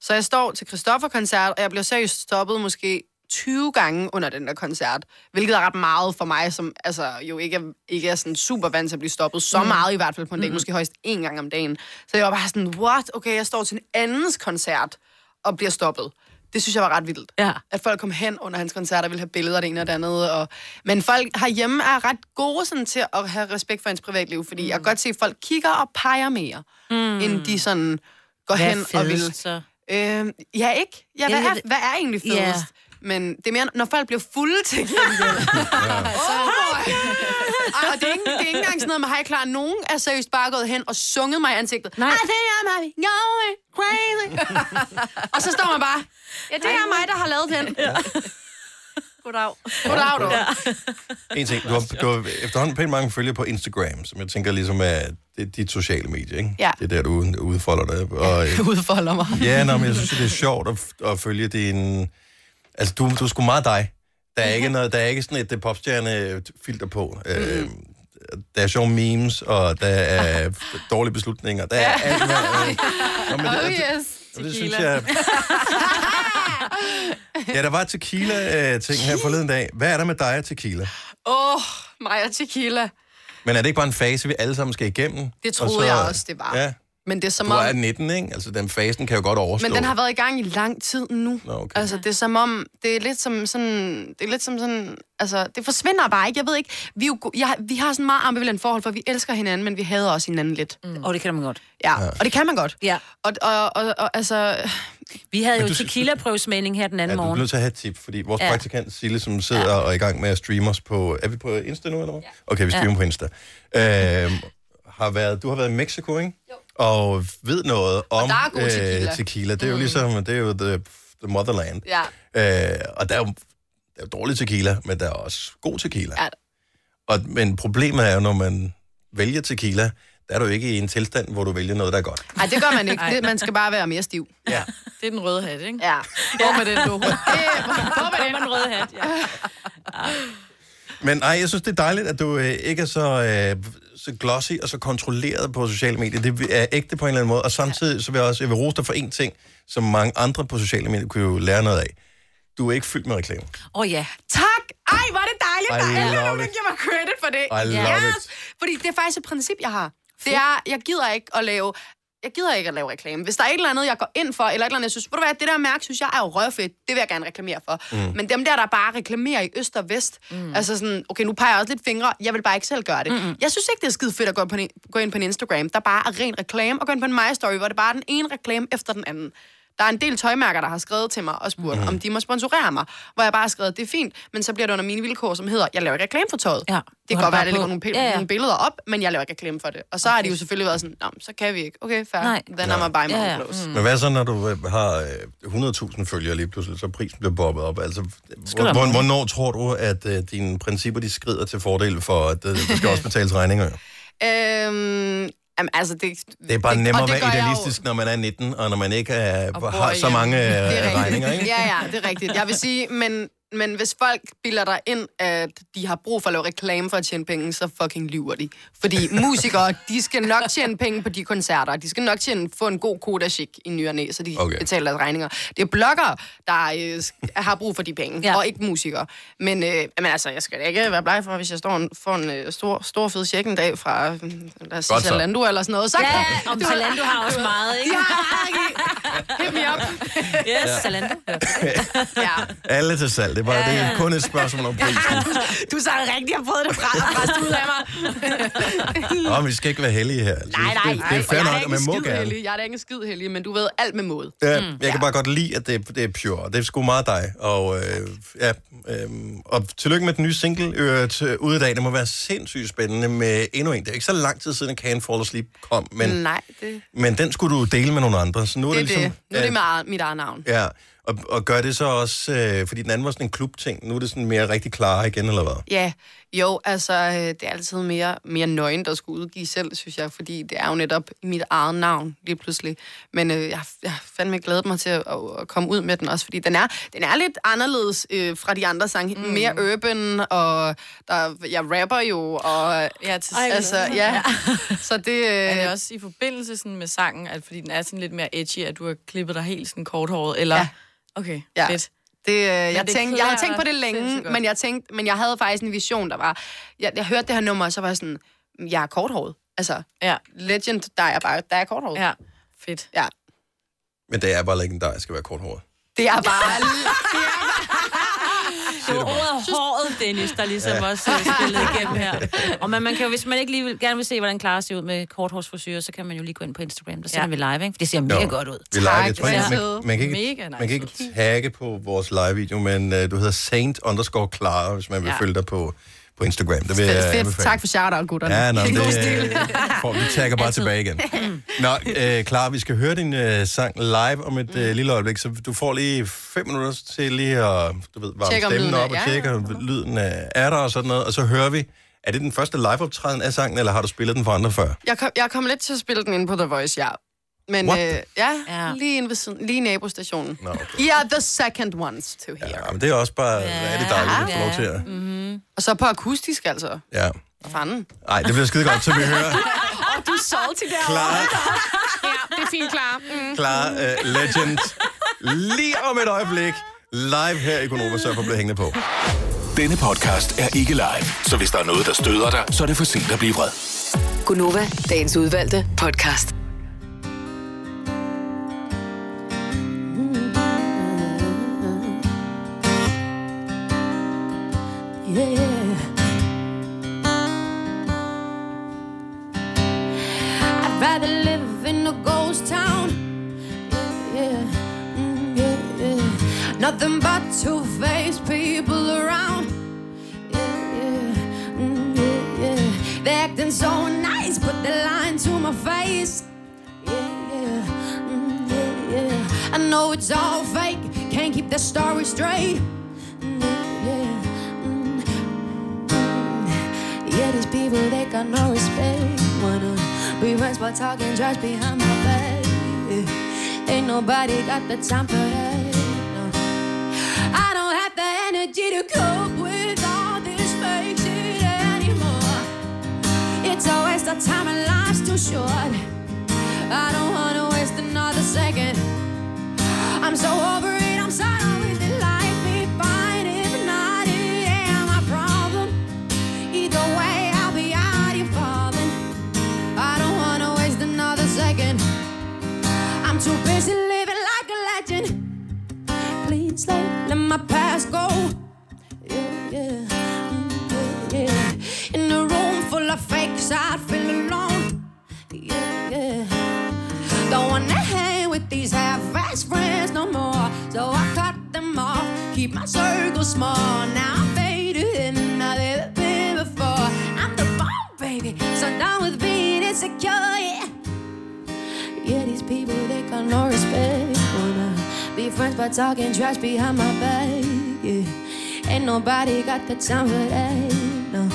Så jeg står til Christoffer-koncert, og jeg bliver seriøst stoppet måske 20 gange under den der koncert. Hvilket er ret meget for mig, som altså, jo ikke er, ikke er sådan super vant til at blive stoppet. Så Mm. meget i hvert fald på en dag. Mhm. Måske højst én gang om dagen. Så jeg var bare sådan, what? Okay, jeg står til en andens koncert og bliver stoppet. Det synes jeg var ret vildt. Ja. At folk kom hen under hans koncert og ville have billeder af det ene og det andet. Og... Men folk herhjemme er ret gode sådan, til at have respekt for ens privatliv, fordi mm. jeg kan godt se, at folk kigger og peger mere, mm. end de sådan går Hvad hen og vil... så? Øh, ja, ikke? Ja, hvad, er, hvad er egentlig fedest? Ja. Men det er mere, når folk bliver fulde til gengæld. Ej, og det er, ikke, det er ikke engang sådan noget, man har ikke klar. Nogen er seriøst bare gået hen og sunget mig i ansigtet. Nej. det er mig, going crazy. og så står man bare, ja, det er mig, der har lavet den. Ja. Goddag. Goddag, du. Ja. En ting, du har, du har efterhånden pænt mange følgere på Instagram, som jeg tænker ligesom er det er dit sociale medie, ikke? Ja. Det er der, du udfolder dig. Og, Udfolder mig. ja, nå, men jeg synes, det er sjovt at, at følge din... Altså, du, du er sgu meget dig. Der er ikke, noget, der er ikke sådan et øh, popstjerne-filter på. Mm. Øh, der er sjove memes, og der er dårlige beslutninger. Der er alt, hvad... Øh, nå, men det, Oh det, yes, og det synes jeg... Ja, der var tequila-ting her forleden dag. Hvad er der med dig og tequila? Åh, oh, mig og tequila. Men er det ikke bare en fase, vi alle sammen skal igennem? Det troede Og jeg også, det var. Ja, Men det er som du om... er 19, ikke? Altså, den fasen kan jo godt overstå. Men den har været i gang i lang tid nu. Nå, okay. Altså, det er som om, det er lidt som sådan, det er lidt som sådan, altså, det forsvinder bare ikke. Jeg ved ikke, vi, er jo, jeg, vi har sådan meget ambivalent forhold, for vi elsker hinanden, men vi hader også hinanden lidt. Mm. Og det kan man godt. Ja, ja. og det kan man godt. Ja. Og, og, og, og altså... Vi havde Men jo tequila-prøvesmagning her den anden Ja, du er morgen. nødt til at have et tip, fordi vores Ja. ja. praktikant Sille, som sidder ja. og er i gang med at streame os på... Er vi på Insta nu, eller hvad? Okay, vi streamer Ja. ja. på Insta. Øhm, har været, du har været i Mexico, ikke? Jo. Og ved noget om der er god tequila. Øh, tequila. Det er jo ligesom, det er jo the, the motherland. Ja. Øh, og der er, jo, der er jo dårlig tequila, men der er også god tequila. Ja. Og, men problemet er jo, når man vælger tequila, der er du ikke i en tilstand, hvor du vælger noget, der er godt. Nej, det gør man ikke. Det, man skal bare være mere stiv. Ja. Det er den røde hat, ikke? Ja. Hvor med den, du. Hvor med den røde hat, ja. Men ej, jeg synes, det er dejligt, at du øh, ikke er så, øh, så glossy og så kontrolleret på sociale medier. Det er ægte på en eller anden måde. Og samtidig så vil jeg også jeg vil rose dig for en ting, som mange andre på sociale medier kunne jo lære noget af. Du er ikke fyldt med reklame. Åh oh, ja. Tak! Ej, er det dejligt. Der er nogen, der giver mig credit for det. I love it. Fordi det er faktisk et princip, jeg har. Det er, jeg gider ikke at lave jeg gider ikke at lave reklame. Hvis der er et eller andet, jeg går ind for, eller et eller andet, jeg synes, ved du hvad, det der mærke, synes jeg er jo røvfedt, det vil jeg gerne reklamere for. Mm. Men dem der, der bare reklamerer i øst og vest, mm. altså sådan, okay, nu peger jeg også lidt fingre, jeg vil bare ikke selv gøre det. Mm-hmm. Jeg synes ikke, det er skide fedt at gå, på en, gå ind på en Instagram, der bare er ren reklame, og gå ind på en My Story, hvor det bare er den ene reklame efter den anden. Der er en del tøjmærker, der har skrevet til mig og spurgt, mm. om de må sponsorere mig. Hvor jeg bare har skrevet, det er fint, men så bliver det under mine vilkår, som hedder, jeg laver ikke reklame for tøjet. Ja. Det kan godt være, bare at det ligger på. nogle, pil- Ja, ja. nogle billeder op, men jeg laver ikke reklame for det. Og så okay. har de jo selvfølgelig været sådan, Nå, så kan vi ikke. Okay, fair. Nej. Then I'm a buy my Ja, ja. clothes. Men hvad så, når du øh, har øh, 100.000 følgere lige pludselig, så prisen bliver bobbet op? Altså, hvor, mange? hvornår tror du, at øh, dine principper de skrider til fordel for, at øh, der skal også betales regninger? jo? Øhm, jamen, altså, det, Det er bare det, nemmere at være jeg jo- idealistisk, når man er 19, og når man ikke er, og har så mange øh, er regninger, ikke? Ja, ja, det er rigtigt. Jeg vil sige, men, men hvis folk bilder dig ind, at de har brug for at lave reklame for at tjene penge, så fucking lyver de. Fordi musikere, de skal nok tjene penge på de koncerter. De skal nok tjene, få en god koda chic i ny og næ, så de Okay. betaler deres regninger. Det er bloggere, der øh, har brug for de penge, ja. og ikke musikere. Men, øh, men altså, jeg skal da ikke være bleg for, hvis jeg står en, får en øh, stor, stor fed check en dag fra, øh, lad os sige, Godt så. Zalando eller sådan noget. Så Ja, om Zalando har også meget, ikke? Har, hit me up. Yes, Ja. Zalando. Alle til salg. Det er, bare, det er kun et spørgsmål om prisen. Du sagde rigtigt, jeg har fået det fra og ud af mig. Nå, men vi skal ikke være heldige her. Altså, Nej, nej, det, det er fair jeg nok, er man må skid gerne. heldig. Jeg er da ikke en skid heldig, men du ved alt med måde. Ja, mm. Jeg kan bare godt lide, at det, det er pure. Det er sgu meget dig. Og, øh, ja, øh, og tillykke med den nye single øh, til, ude i dag. Det må være sindssygt spændende med endnu en. Det er ikke så lang tid siden, at Can't Fall Asleep kom, men, Nej, det, men den skulle du dele med nogle andre. Så nu er det det, er ligesom... det. Nu er det med mit eget navn. Ja, og, og gør det så også, øh, fordi den anden var sådan en klubting, nu er det sådan mere rigtig klar igen, eller hvad? Ja, jo, altså, øh, det er altid mere, mere nøgen, der skulle udgive selv, synes jeg, fordi det er jo netop i mit eget navn lige pludselig. Men øh, jeg, jeg har fandme glædet mig til at, at, at komme ud med den også, fordi den er, den er lidt anderledes øh, fra de andre sange. Mm. Mere urban, og der, jeg rapper jo, og Ja, til Ej, altså, ja. Så det... Øh, Er det også i forbindelse sådan med sangen, at fordi den er sådan lidt mere edgy, at du har klippet dig helt sådan korthåret, eller... Ja. Okay, Ja. fedt. Det, øh, jeg, det tænkte, jeg havde tænkt på det længe, men jeg, tænkte, men jeg havde faktisk en vision, der var... Jeg, jeg hørte det her nummer, og så var jeg sådan, jeg er korthåret. Altså, ja. legend, der er bare, der er korthåret. Ja, fedt. Ja, Men det er bare legendarisk at være korthåret. det er bare... Det var ordet håret, Dennis, der ligesom Ja. også øh, spillede igennem her. Og man, man kan jo, hvis man ikke lige vil, gerne vil se, hvordan Clara ser ud med korthårsfrisyrer, så kan man jo lige gå ind på Instagram. Der sender Ja. vi live, ikke? For det ser mega Jo, godt ud. Vi live. Jeg tror det ser man, man, kan ikke, mega nice man kan ikke tagge på vores live-video, men uh, du hedder Saint underscore Clara, hvis man vil Ja. følge dig på, på Instagram. Det vil jeg fedt. anbefale. Tak for shout-out, gutterne. Ja, nå, Det det, stil. for, vi tagger bare tilbage igen. Nå, øh, Clara, vi skal høre din øh, sang live om et øh, lille øjeblik, så du får lige fem minutter til lige at du ved, varme Tjekke, om stemmen lyden er- op og ja, tjekke, om lyden er, er der og sådan noget, og så hører vi, er det den første liveoptræden af sangen, eller har du spillet den for andre før? Jeg kom, jeg kom lidt til at spille den ind på The Voice, ja. Men øh, ja, ja, lige inde ved siden, lige nabostationen. Nå, okay. I are the second ones to hear. Ja, men det er også bare, ja, er det dejligt at få lov til at... Mm-hmm. Og så på akustisk, altså. Ja. Hvad fanden? Nej, det bliver skide godt, så vi hører oh, du er salty derovre. Klar. Ja, det er fint, klar. Mm. Clara uh, Legend lige om et øjeblik live her i Konoba, så for at blive hængende på. Denne podcast er ikke live, så hvis der er noget, der støder dig, så er det for sent at blive vred. Gunova, dagens udvalgte podcast. Yeah. I'd rather live in a ghost town. Yeah, yeah, mm, yeah, yeah. Nothing but two-faced people around. Yeah, yeah, mm, yeah, yeah. They're acting so nice, but they're lying to my face. Yeah, yeah, mm, yeah, yeah. I know it's all fake, can't keep their story straight. Yeah, these people, they got no respect. Wanna be friends by talking trash behind my back. Yeah. Ain't nobody got the time for that. No. I don't have the energy to cope with all this fake shit anymore. It's a waste of time and life's too short. I don't wanna waste another second. I'm so over it, yeah, yeah. In a room full of fakes, I'd feel alone. Yeah, yeah. Don't wanna hang with these half-ass friends no more. So I cut them off, keep my circle small. Now I'm faded and I've ever been before. I'm the bomb, baby. So done with being insecure, yeah. Yeah, these people, they got no respect. Be friends by talking trash behind my back, yeah. Ain't nobody got the time for that, no.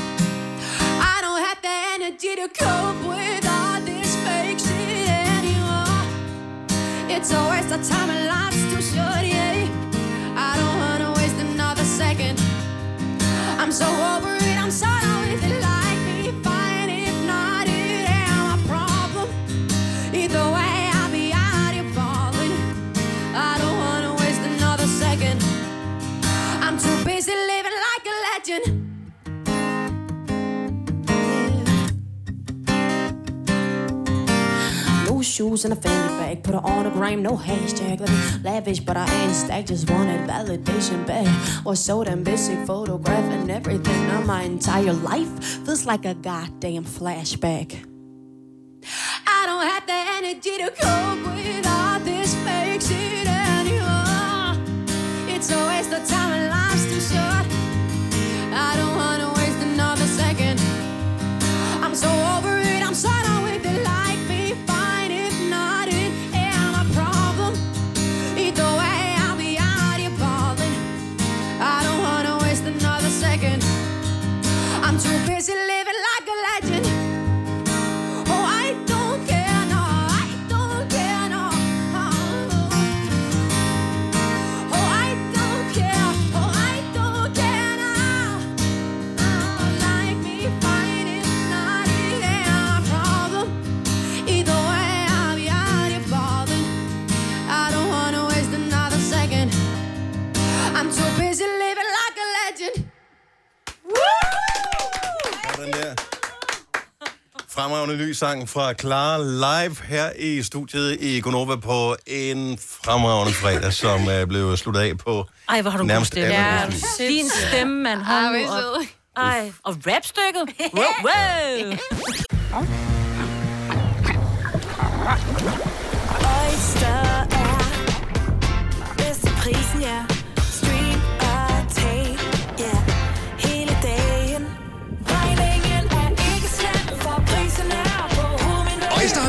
I don't have the energy to cope with all this fake shit anymore. It's a waste of time and life's too short, yeah. I don't wanna waste another second. I'm so over it, I'm so shoes and a fanny bag, put her on a gram, no hashtag. Me lavish, but I ain't stacked. Just wanted validation back. Was so damn busy photographing everything of my entire life. Feels like a goddamn flashback. I don't have the energy to cope with all this fake shit anymore. It's a waste of time and life's too short. I don't wanna Fremragende ny sang fra Clara live her i studiet i Gonova på en fremragende fredag, som er blevet sluttet af på Ej, hvor har du god nærmest stemme. alle Ja, din stemme, mand. Hold Ej, er op. Ej, og rapstykket. Wow, wow. Oyster er bedst til prisen, ja.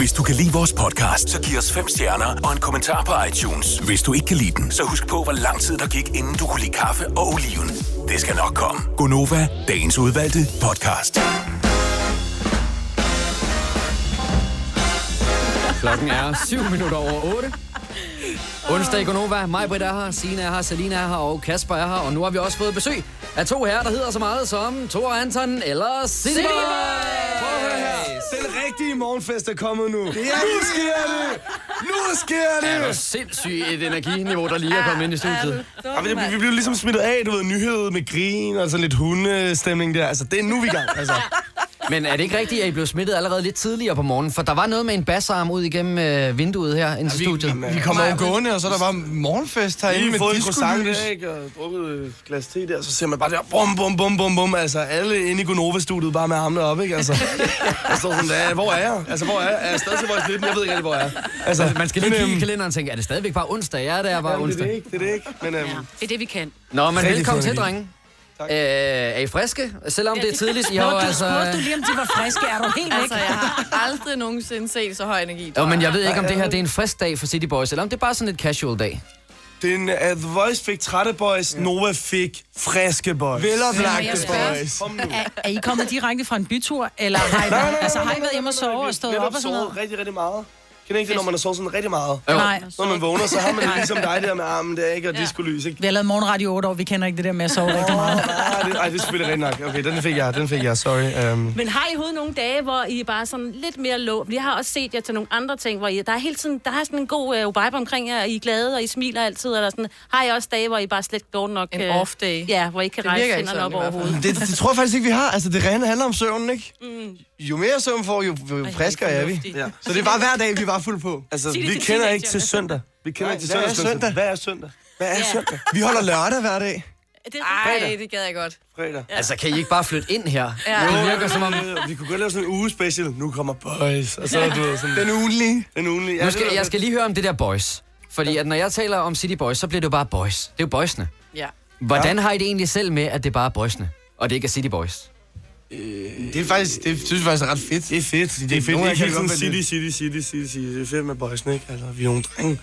Hvis du kan lide vores podcast, så giv os fem stjerner og en kommentar på iTunes. Hvis du ikke kan lide den, så husk på, hvor lang tid der gik, inden du kunne lide kaffe og oliven. Det skal nok komme. Gonova, dagens udvalgte podcast. Klokken er 7 minutter over 8. Onsdag i Gonova. Mig, Britt er her, Sina er her, Selina er her og Kasper er her. Og nu har vi også fået besøg af to herrer, der hedder så meget som Thor Anton eller Boy. Prøv at høre her. Den rigtige morgenfest er kommet nu. Det er nu sker det. Nu sker Det er det. jo sindssygt et energiniveau, der lige er kommet ind i studiet. Ja, vi, vi blev ligesom smittet af, du ved, nyhed med grin og sådan lidt hundestemning der. Altså, det er nu, vi er i gang. Altså. Men er det ikke rigtigt, at I blev smittet allerede lidt tidligere på morgenen? For der var noget med en bassarm ud igennem øh, vinduet her ind til vi- studiet. Vi kommer jo gående, og så der var morgenfest herinde Lige med fået en croissant disco-lys. der, ikke? Og drukket et glas te der, så ser man bare der, bum, bum, bum, bum, bum. Altså, alle inde i Gonova-studiet bare med armene op, ikke? Altså, jeg står sådan, "Hvad- hvor er jeg? Altså, hvor er jeg? Er jeg stadig til vores 19? Jeg ved ikke rigtig, hvor jeg er. Altså, man skal lige kigge i øhm, kalenderen og tænke, er det stadigvæk bare onsdag? Ja, det er bare Jamen, det er onsdag. det ikke, det er det ikke. Men, øhm, Det er det, vi kan. Nå, men velkommen til, fed Øh, er I friske? Selvom det er tidligt. I har jo du altså... spurgte du lige, om de var friske. Er du helt væk? Altså, jeg har aldrig nogensinde set så høj energi. Jo, men jeg ved ikke, om det her det er en frisk dag for City Boys, eller om det er bare sådan et casual dag. Den, uh, The Voice fik trætte boys, Nova fik friske boys. Veloplagte boys. Er, er I kommet direkte fra en bytur, eller har I, Nej, nej, nej, altså, har I været hjemme og sove og stået op og sådan noget? sovet rigtig, rigtig meget. Kender I ikke det, når man har sovet sådan rigtig meget? Jo. Nej. Når man vågner, så har man det ligesom dig der med armen der, ikke? Og diskolys, ikke? Vi har lavet morgenradio i 8 år, vi kender ikke det der med at sove rigtig meget. Ej, det, ej, det er selvfølgelig rigtig nok. Okay, den fik jeg, den fik jeg, sorry. Um, Men har I overhovedet nogle dage, hvor I er bare sådan lidt mere lå? Jeg har også set jer til nogle andre ting, hvor I, der er hele tiden der er sådan en god øh, vibe omkring jer, og I er glade, og I smiler altid. Eller sådan. Har I også dage, hvor I bare slet går nok... En øh, off day. Ja, hvor I ikke kan Det rejse hænderne op fald. overhovedet. det, det, tror jeg faktisk ikke, vi har. Altså, det rene handler om søvnen, ikke? Mm. Jo mere søvn får, jo, jo friskere er vi. Ja. Så det er bare hver dag, vi er bare fuld på. Altså, Sig det vi til kender ikke teenagerne. til søndag. Vi kender Nej, ikke til hvad er søndag. søndag? Hvad er søndag? Hvad er Ja. søndag? Vi holder lørdag hver dag. Ej, det gad jeg godt. Fredag. Ja. Altså, kan I ikke bare flytte ind her? Ja. Det virker som om... Vi kunne godt lave sådan en uge special. Nu kommer boys. Og så er du ved, sådan... Den ugenlige. Den ugenlige. Ja, Nu det skal, jeg skal lige høre om det der boys. Fordi at når jeg taler om City Boys, så bliver det jo bare boys. Det er jo boysene. Ja. Hvordan har I det egentlig selv med, at det bare er boysene, og det ikke er City Boys? Det er faktisk, det synes jeg faktisk er ret fedt. Det er fedt. Det er fedt. Nogle Det er ikke det city, city, city, city, city. Det er fedt med boysene, ikke? Altså, vi er nogle drenge.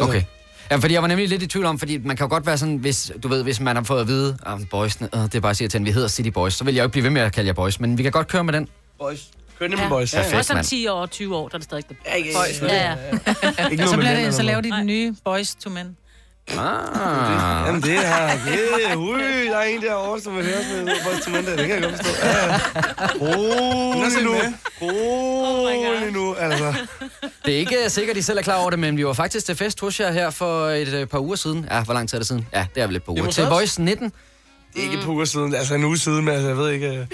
Okay. Ja, fordi jeg var nemlig lidt i tvivl om, fordi man kan jo godt være sådan, hvis, du ved, hvis man har fået at vide, at boysene, øh, det er bare at sige til, at vi hedder City Boys, så vil jeg jo ikke blive ved med at kalde jer boys, men vi kan godt køre med den. Boys. Kør nemlig boys. Ja, Perfekt, Også om mand. 10 år, 20 år, der er det stadig det. ikke- Boys. ikke- Ja, ja. Ikke Så, noget med bliver det, så laver de den nye Boys to Men. Ah. Jamen det her, det er, ui, der er en derovre, som vil høre med til mandag. Det kan jeg godt forstå. Ja, ja. Rolig nu. Rolig nu, altså. Det er ikke sikkert, at I selv er klar over det, men vi var faktisk til fest hos jer her for et øh, par uger siden. Ja, hvor lang tid er det siden? Ja, det er vel et par uger. Til? Boys 19. Er ikke par uger siden, altså en uge siden, men altså, jeg ved ikke... øh.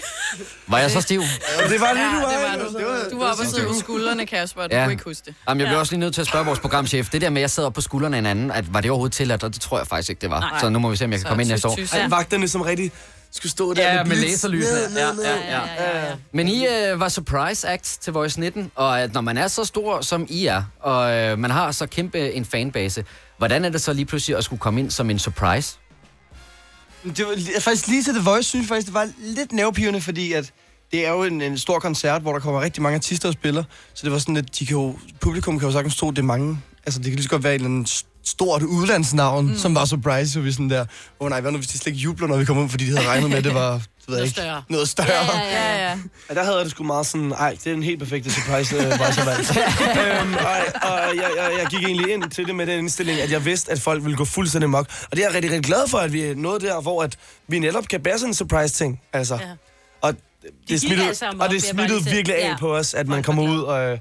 Var jeg så stiv? Ja, det var det, du var. det var du. Det var- Du var oppe og sidste sidde på skuldrene, Kasper, og du Ja. kunne ikke huske det. Jamen, jeg bliver også lige nødt til at spørge vores programchef. Det der med, at jeg sidder på skuldrene af en anden, at var det overhovedet tilladt? Og det tror jeg faktisk ikke, det var. Nej. Så nu må vi se, om jeg kan Så komme ind næste år. Ej, vagterne som rigtig skulle stå der Ja, med blitz. laserlysene. Ned, Ja, ned. ja, ja. Men I øh, var surprise act til Voice 19, og at når man er så stor, som I er, og øh, man har så kæmpe en fanbase, hvordan er det så lige pludselig at skulle komme ind som en surprise? Det var faktisk lige til The Voice, synes jeg faktisk, det var lidt nervepirrende, fordi at det er jo en, en stor koncert, hvor der kommer rigtig mange artister og spiller. Så det var sådan, at de kan jo, publikum kan jo sagtens tro, det er mange. Altså, det kan lige så godt være et eller andet s- stort udlandsnavn, mm. som var surprise, så vi sådan der, åh oh, nej, hvad nu, hvis de slet ikke jubler, når vi kommer ud, fordi de havde regnet med, at det var, det ved jeg ikke, større. noget større. Ja, ja, ja. Ja, Ja, der havde jeg det sgu meget sådan, ej, det er en helt perfekte surprise, øh, var så valgt. øhm, og og jeg, jeg, jeg gik egentlig ind til det med den indstilling, at jeg vidste, at folk ville gå fuldstændig mok. Og det er jeg rigtig, rigtig glad for, at vi er nået der, hvor at vi netop kan bære sådan en surprise-ting. Altså. Ja. Og det, gik smittede, altså og det smittede virkelig af Ja. på os, at man kommer ud, og, øh,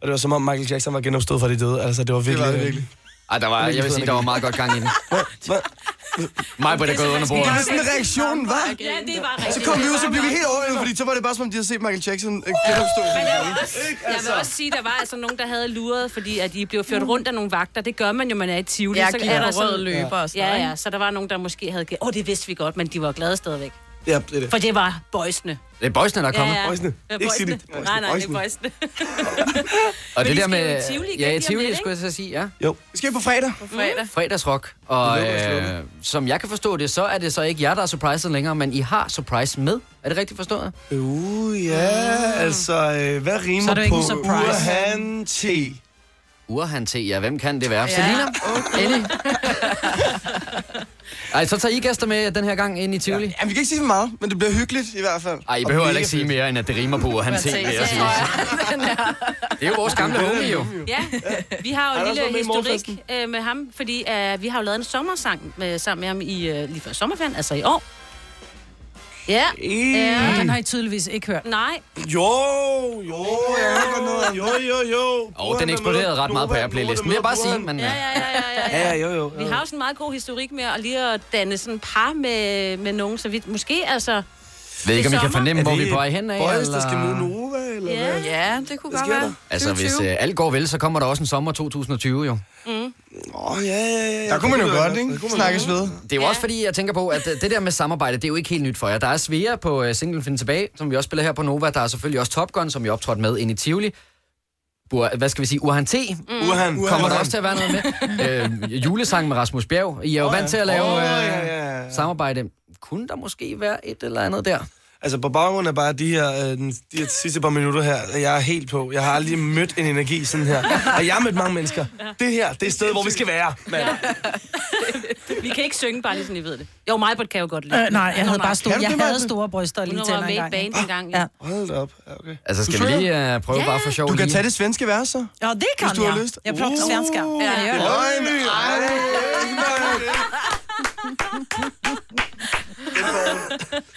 og det var som om Michael Jackson var genopstået fra de døde. Altså, det var virkelig... var det virkelig. Ej, der var, jeg vil sige, der var meget godt gang i den. Mig på det gået under Det bordet. var sådan reaktionen, var. Ja, det var rigtigt. Så kom vi ud, så blev vi helt overvældet, fordi så var det bare som om, de havde set Michael Jackson øh, genopstå. Men jeg vil, også, jeg vil også sige, at der var altså nogen, der havde luret, fordi at de blev ført rundt af nogle vagter. Det gør man jo, man er i Tivoli. Ja, så er der rød sådan, løber og sådan ja, ja, så der var nogen, der måske havde givet, åh, oh, det vidste vi godt, men de var glade stadigvæk. Ja, det er det. For det var boysene. Det er boysene, der er kommet. Ja, ja. Boysene. Ja, Ikke. City. Boysene. Nej, nej, det er boysene. Og det der med... Tivoli Ja, i Tivoli, skulle jeg så sige, ja. Jo, vi skal på fredag. På fredag. Fredagsrock. Og øh, som jeg kan forstå det, så er det så ikke jer, der er surpriset længere, men I har surprise med. Er det rigtigt forstået? Uh, ja, altså, øh, hvad Så rimer er på. Urhan T? Urhan T, ja, hvem kan det være? Ja. Selina? Ellie? Ej, så tager I gæster med den her gang ind i Tivoli? Jamen, vi kan ikke sige for meget, men det bliver hyggeligt i hvert fald. Ej, I behøver heller ikke sige mere, end at det rimer på Urhan T, vil jeg sige. Det er jo vores gamle homie, jo. Ja, vi har jo Han en lille historik øh, med ham, fordi øh, vi har jo lavet en sommersang med, sammen med ham i, øh, lige før sommerferien, altså i år. Ja. Øh. Den har I tydeligvis ikke hørt. Nej. Jo, jo, jeg hører noget. Jo, jo, jo. Og den eksploderede ret meget på Airplay-listen, vil jeg bare sige. Men, Ja, ja, ja, ja, ja. Ja, jo, jo. Vi har jo sådan en meget god historik med at lige at danne sådan par med, med nogen, så vi måske altså... ved ikke, om I kan fornemme, hvor det vi er på vej hen af. Boys, der skal eller? mod Nova, eller Ja. hvad? Ja, det kunne Hvad godt være. der? Altså, hvis 2020. øh, alt går vel, så kommer der også en sommer 2020, jo. Åh, ja, ja, ja. Der kunne man jo godt, Der ikke? kunne man Snakkes godt. ved. Det er jo også fordi, jeg tænker på, at øh, det der med samarbejde, det er jo ikke helt nyt for jer. Der er Svea på uh, Single Find Tilbage, som vi også spiller her på Nova. Der er selvfølgelig også Top Gun, som vi optrådte med ind i Tivoli. Bur, hvad skal vi sige? Urhan T. Mm. Urhan. Kommer der også til at være noget med? øh, julesang med Rasmus Bjerg. I er jo vant til at lave Åh, øh, ja, ja, ja. samarbejde. Kunne der måske være et eller andet der. Altså på baggrund af bare de her, øh, de her sidste par minutter her, er jeg er helt på. Jeg har aldrig mødt en energi sådan her. Og jeg har mødt mange mennesker. Det her, det er stedet, hvor vi skal være, mand. Vi kan ikke synge, bare lige sådan, I ved det. Jo, mig kan jo godt lide. Øh, nej, jeg havde bare store, Kan du jeg det, havde store bryster lige Hun var en med i gang. band engang. Ja. Hold da op. Ja, okay. Altså, Du skal vi lige uh, prøve Ja. bare for sjov Du kan lige? tage det svenske vers, så. Ja, det kan Hvis du har jeg. lyst. Jeg pratar svenska. Uh. Ja, jag gör det. Oj,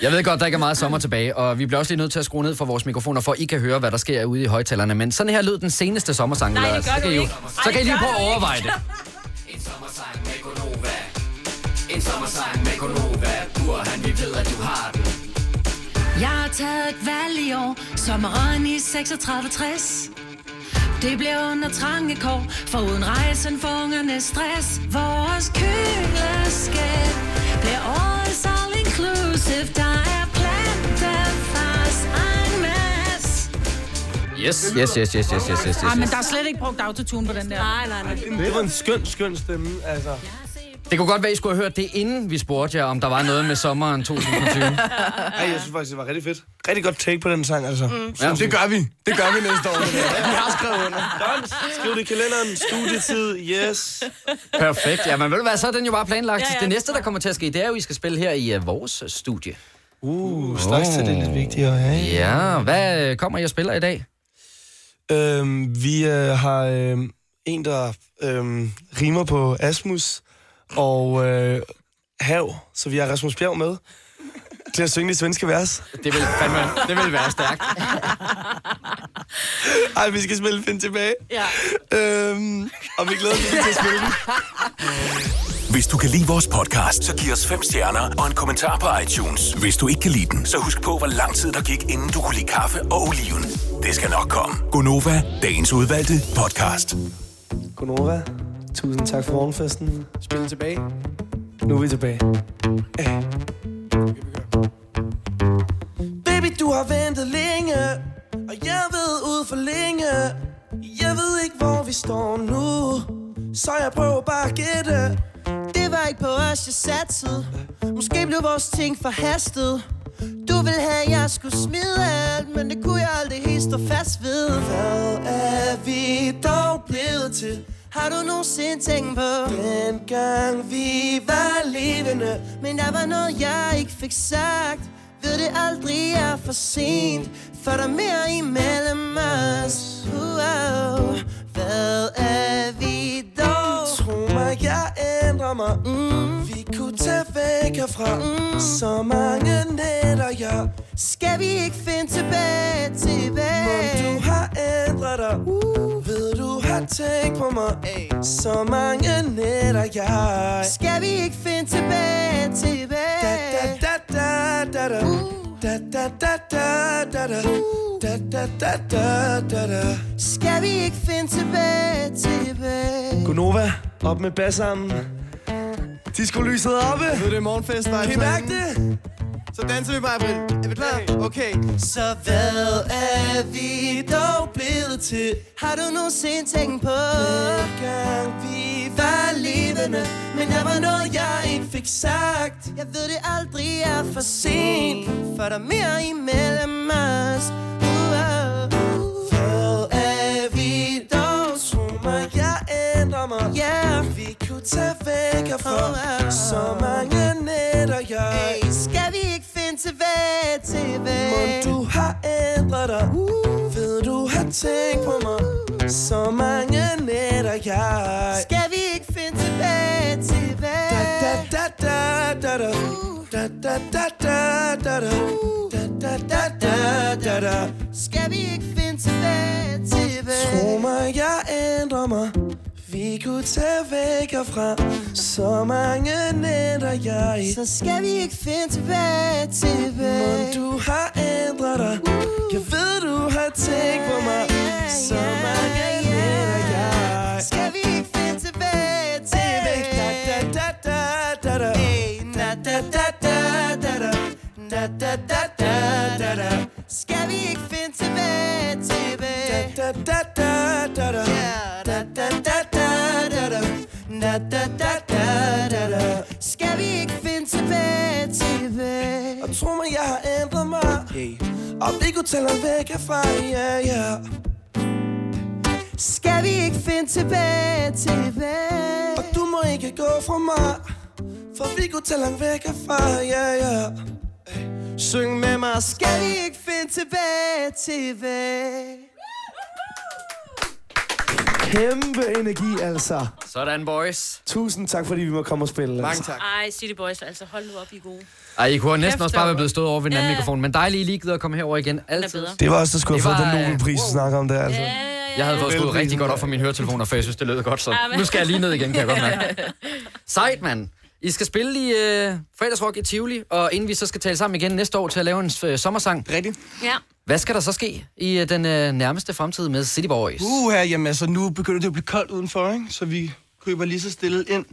Jeg ved godt, der ikke er meget sommer tilbage, og vi bliver også lige nødt til at skrue ned for vores mikrofoner, for I kan høre, hvad der sker ude i højtalerne. Men sådan her lød den seneste sommersang. Nej, det gør så du kan I jo- ikke. Så kan I lige prøve at du overveje det. En sommersang med Gonova. En sommersang med Gonova. Burhan, vi ved, at du har den. Jeg har taget et valg i år, sommeren i 3660. Det bliver under trange kår, for uden rejsen for ungerne stress. Vores køleskab bliver årets inclusive. Der er plantefars en masse. Yes, yes, yes, yes, yes, yes, yes, yes. Ah, men der er slet ikke brugt autotune på den der. Nej, nej, nej. Det var en skøn, skøn stemme, altså. Det kunne godt være, I skulle have hørt det, inden vi spurgte jer, om der var noget med sommeren 2020. Ej, jeg synes faktisk, det var rigtig fedt. Rigtig godt take på den sang, altså. Mm. Ja. det gør vi. Det gør vi næste år. Det der. Vi har skrevet under. Godt. Skriv det i kalenderen. Studietid. Yes. Perfekt. Ja, men ved du hvad, så er den jo bare planlagt. Ja, Ja, ja, ja, det næste, der kommer til at ske, det er jo, at I skal spille her i uh, vores studie. Uh, straks til det er lidt vigtigere. Ja, Ja, hvad øh, kommer I og spiller i dag? Øhm, vi øh, har øh, en, der øh, rimer på Asmus og øh, Hav, så vi har Rasmus Bjerg med til at synge de svenske vers. Det vil, fandme, det vil være stærkt. Ej, vi skal spille Find tilbage. Ja. Øhm, og vi glæder os til at spille den. Hvis du kan lide vores podcast, så giv os fem stjerner og en kommentar på iTunes. Hvis du ikke kan lide den, så husk på, hvor lang tid der gik, inden du kunne lide kaffe og oliven. Det skal nok komme. Gonova, dagens udvalgte podcast. Gonova, tusind tak for morgenfesten. Spil tilbage. Nu er vi tilbage. Hey. Baby, du har ventet længe, og jeg ved ud for længe. Jeg ved ikke, hvor vi står nu, så jeg prøver bare at gætte. Det var ikke på os, jeg satsede Måske blev vores ting forhastet Du vil have, jeg skulle smide alt Men det kunne jeg aldrig helt stå fast ved Hvad er vi dog blevet til? Har du nogensinde tænkt på Den gang vi var levende Men der var noget, jeg ikke fik sagt Ved det aldrig er for sent For der er mere imellem os uh -oh. Hvad er vi dog? Tro mig, jeg ændrer mig mm. Vi kunne tage væk herfra mm. Så mange nætter, jeg Skal vi ikke finde tilbage, tilbage? Mon du har ændret dig uh. Ved du har tænkt på mig hey. Så mange nætter, jeg Skal vi ikke finde tilbage, tilbage? Da da da da da Da da da da da da Da da da da da da Skal vi ikke finde tilbage, tilbage? Gunova, op med bassarmen Disco-lyset oppe Nu er det morgenfest, Kan I mærke det? Så danser vi bare, April. Er vi klar? Okay. Så hvad er vi dog blevet til? Har du nogensinde tænkt på? Dengang vi var levende Men der var noget, jeg ikke fik sagt Jeg ved, det aldrig er for sent For der er mere imellem os uh, Hvad er vi dog? Tro mig, jeg ændrer mig Yeah. Tage væk herfra. Så mange nætter, jeg Hey, skal vi ikke finde tilbage, tilbage? Mon du har ændret dig uh. Ved du har tænkt på mig Så mange nætter, jeg Skal vi ikke finde tilbage, tilbage? Da da da da da Da da da da da da Da da da da da da Skal vi ikke finde tilbage, tilbage? Tro mig, jeg ændrer mig Vi kunne tage væk herfra Så mange nætter, jeg Så skal vi ikke finde tilbage, tilbage Mon du har ændret dig Jeg ved, du har tænkt på mig Så mange nætter, jeg Skal vi ikke finde tilbage, tilbage? Da da da da da Hey, na da da da da da Da da da da da da Skal vi ikke finde tilbage, tilbage? Da da da da da Da da da da da da, da, da, da, da, da. Skal vi ikke finde tilbage, tilbage? Og tro mig, jeg har ændret mig. Hey. Og det kunne tælle væk herfra, ja, yeah, ja. Yeah. Skal vi ikke finde tilbage, tilbage? Og du må ikke gå fra mig. For vi kunne tage langt væk herfra, ja, ja. Syng med mig, skal vi ikke finde tilbage, tilbage? Kæmpe energi, altså. Sådan, boys. Tusind tak, fordi vi må komme og spille. Altså. Ej, City Boys, altså hold nu op, I er gode. Ej, I kunne have næsten Kæft, også bare det være blevet stået over ved den anden Ja. mikrofon, men dejligt, I lige gider at komme herover igen. Altid. Det var også der skulle have Det fået den øh, Nobelpris, du snakker om der, altså. Jeg havde fået skruet rigtig godt op for mine høretelefoner, for jeg synes, det lød godt, så Ja, nu skal jeg lige ned igen, kan jeg godt mærke. Sejt, mand. I skal spille i øh, fredagsrock i Tivoli, og inden vi så skal tale sammen igen næste år til at lave en øh, sommersang. Rigtigt. Ja. Hvad skal der så ske i øh, den øh, nærmeste fremtid med City Boys? Uh, her, jamen altså, nu begynder det at blive koldt udenfor, ikke? Så vi kryber lige så stille ind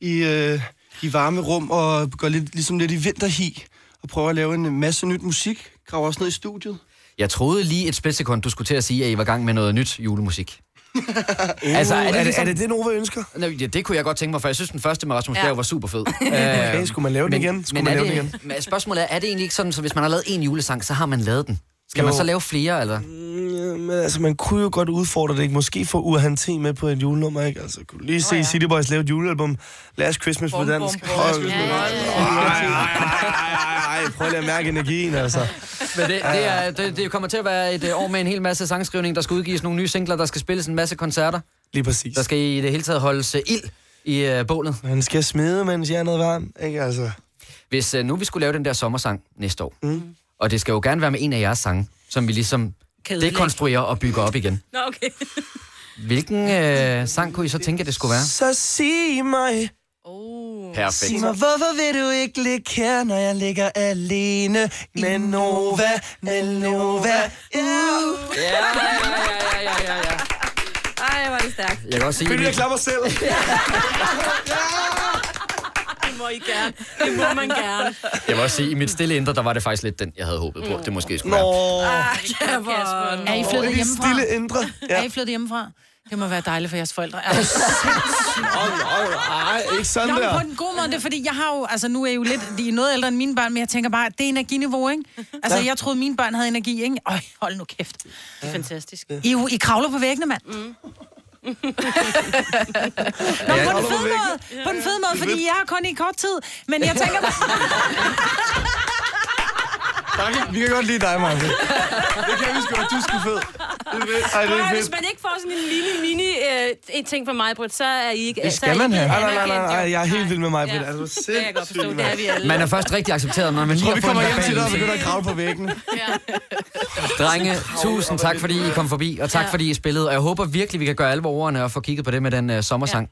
i, øh, i varme rum og går lidt, ligesom lidt i vinterhi og prøver at lave en masse nyt musik. Graver os ned i studiet. Jeg troede lige et splitsekund, du skulle til at sige, at I var i gang med noget nyt julemusik. Uh, altså, er, det, ligesom... er det det, Nova ønsker? Nå, Ja, det kunne jeg godt tænke mig, for jeg synes, den første med Rasmus Ja. Bjerg var super fed. Okay, skulle man lave den men, igen? Skulle men man er lave det, den igen? Men spørgsmålet er, er det egentlig ikke sådan, så hvis man har lavet en julesang, så har man lavet den? Skal Jo. man så lave flere, eller? Mm, Men altså, man kunne jo godt udfordre det, ikke? Måske få Urhan T med på et julenummer, ikke? Altså, kunne du lige se City Boys lave et julealbum? Last Christmas på dansk. Hold nu. Ej, ej, ej, ej, prøv lige at mærke energien, altså. Men det, det, er, det, det kommer til at være et øh, år med en hel masse sangskrivning. Der skal udgives nogle nye singler, der skal spilles en masse koncerter. Lige præcis. Der skal i det hele taget holdes uh, ild i uh, bålet. Han skal smide, mens jeg er noget varm, ikke altså? Hvis uh, nu vi skulle lave den der sommersang næste år, Mm. Og det skal jo gerne være med en af jeres sange, som vi ligesom ødelægge. dekonstruerer og bygger op igen. Nå, okay. Hvilken uh, sang kunne I så tænke, at det skulle være? Så sig mig, Perfekt. sig mig, hvorfor vil du ikke ligge her, når jeg ligger alene med Nova, med Nova? Uh. Ja, ja, ja, ja, ja, ja. Ej, var det stærkt. Jeg kan også sige... Du, jeg klapper selv? Det må I gerne. Det må man gerne. Jeg vil også sige, i mit stille indre, der var det faktisk lidt den, jeg havde håbet på. Det måske skulle Nå. være. Ah, Kasper. Er I flyttet hjemmefra? stille indre. Ja. Er I flyttet hjemmefra? Det må være dejligt for jeres forældre. Er du Ej, ikke sådan Nå, men der. på den gode måde, det er fordi, jeg har jo, altså nu er jeg jo lidt, de er noget ældre end mine børn, men jeg tænker bare, det er energiniveau, ikke? Altså, Ja. jeg troede, mine børn havde energi, ikke? Øj, hold nu kæft. Det er fantastisk. I, er jo- I kravler på væggene, mand. Mm. Nå, på den fede måde, på den fede måde, fordi jeg har kun i kort tid, men jeg tænker bare, Tak, vi kan godt lide dig, Martin. Det kan vi sgu, du er sgu fed. Det er fedt. Ej, det er Ej, hvis fedt. man ikke får sådan en lille mini øh, en ting fra mig, Britt, så er I ikke Det så er skal man have. Nej, nej, nej, nej, jeg er helt vild med mig, Britt. Ja. Altså, Det kan jeg godt forstå, det er vi alle. Man er først rigtig accepteret, når man lige tror, vi kommer hjem til dig og begynder at kravle på væggen. Drenge, tusind tak, fordi I kom forbi, og tak, Ja. fordi I spillede. Og jeg håber virkelig, vi kan gøre alvor ordene og få kigget på det med den uh, sommersang.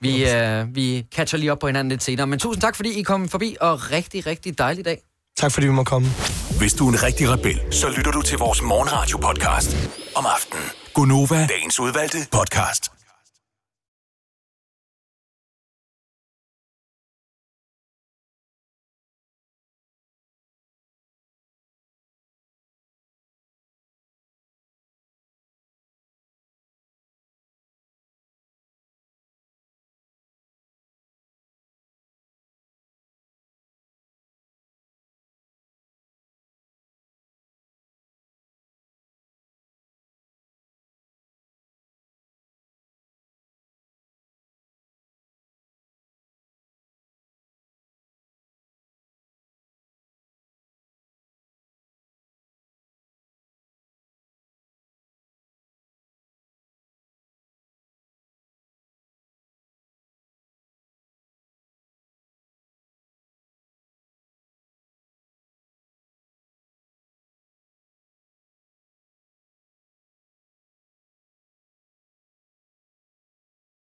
Vi, uh, vi catcher lige op på hinanden lidt senere. Men tusind tak, fordi I kom forbi, og rigtig, rigtig dejlig dag. Tak, fordi vi må komme. Hvis du er en rigtig rebel, så lytter du til vores morgenradio-podcast om aftenen. Gunova, dagens udvalgte podcast.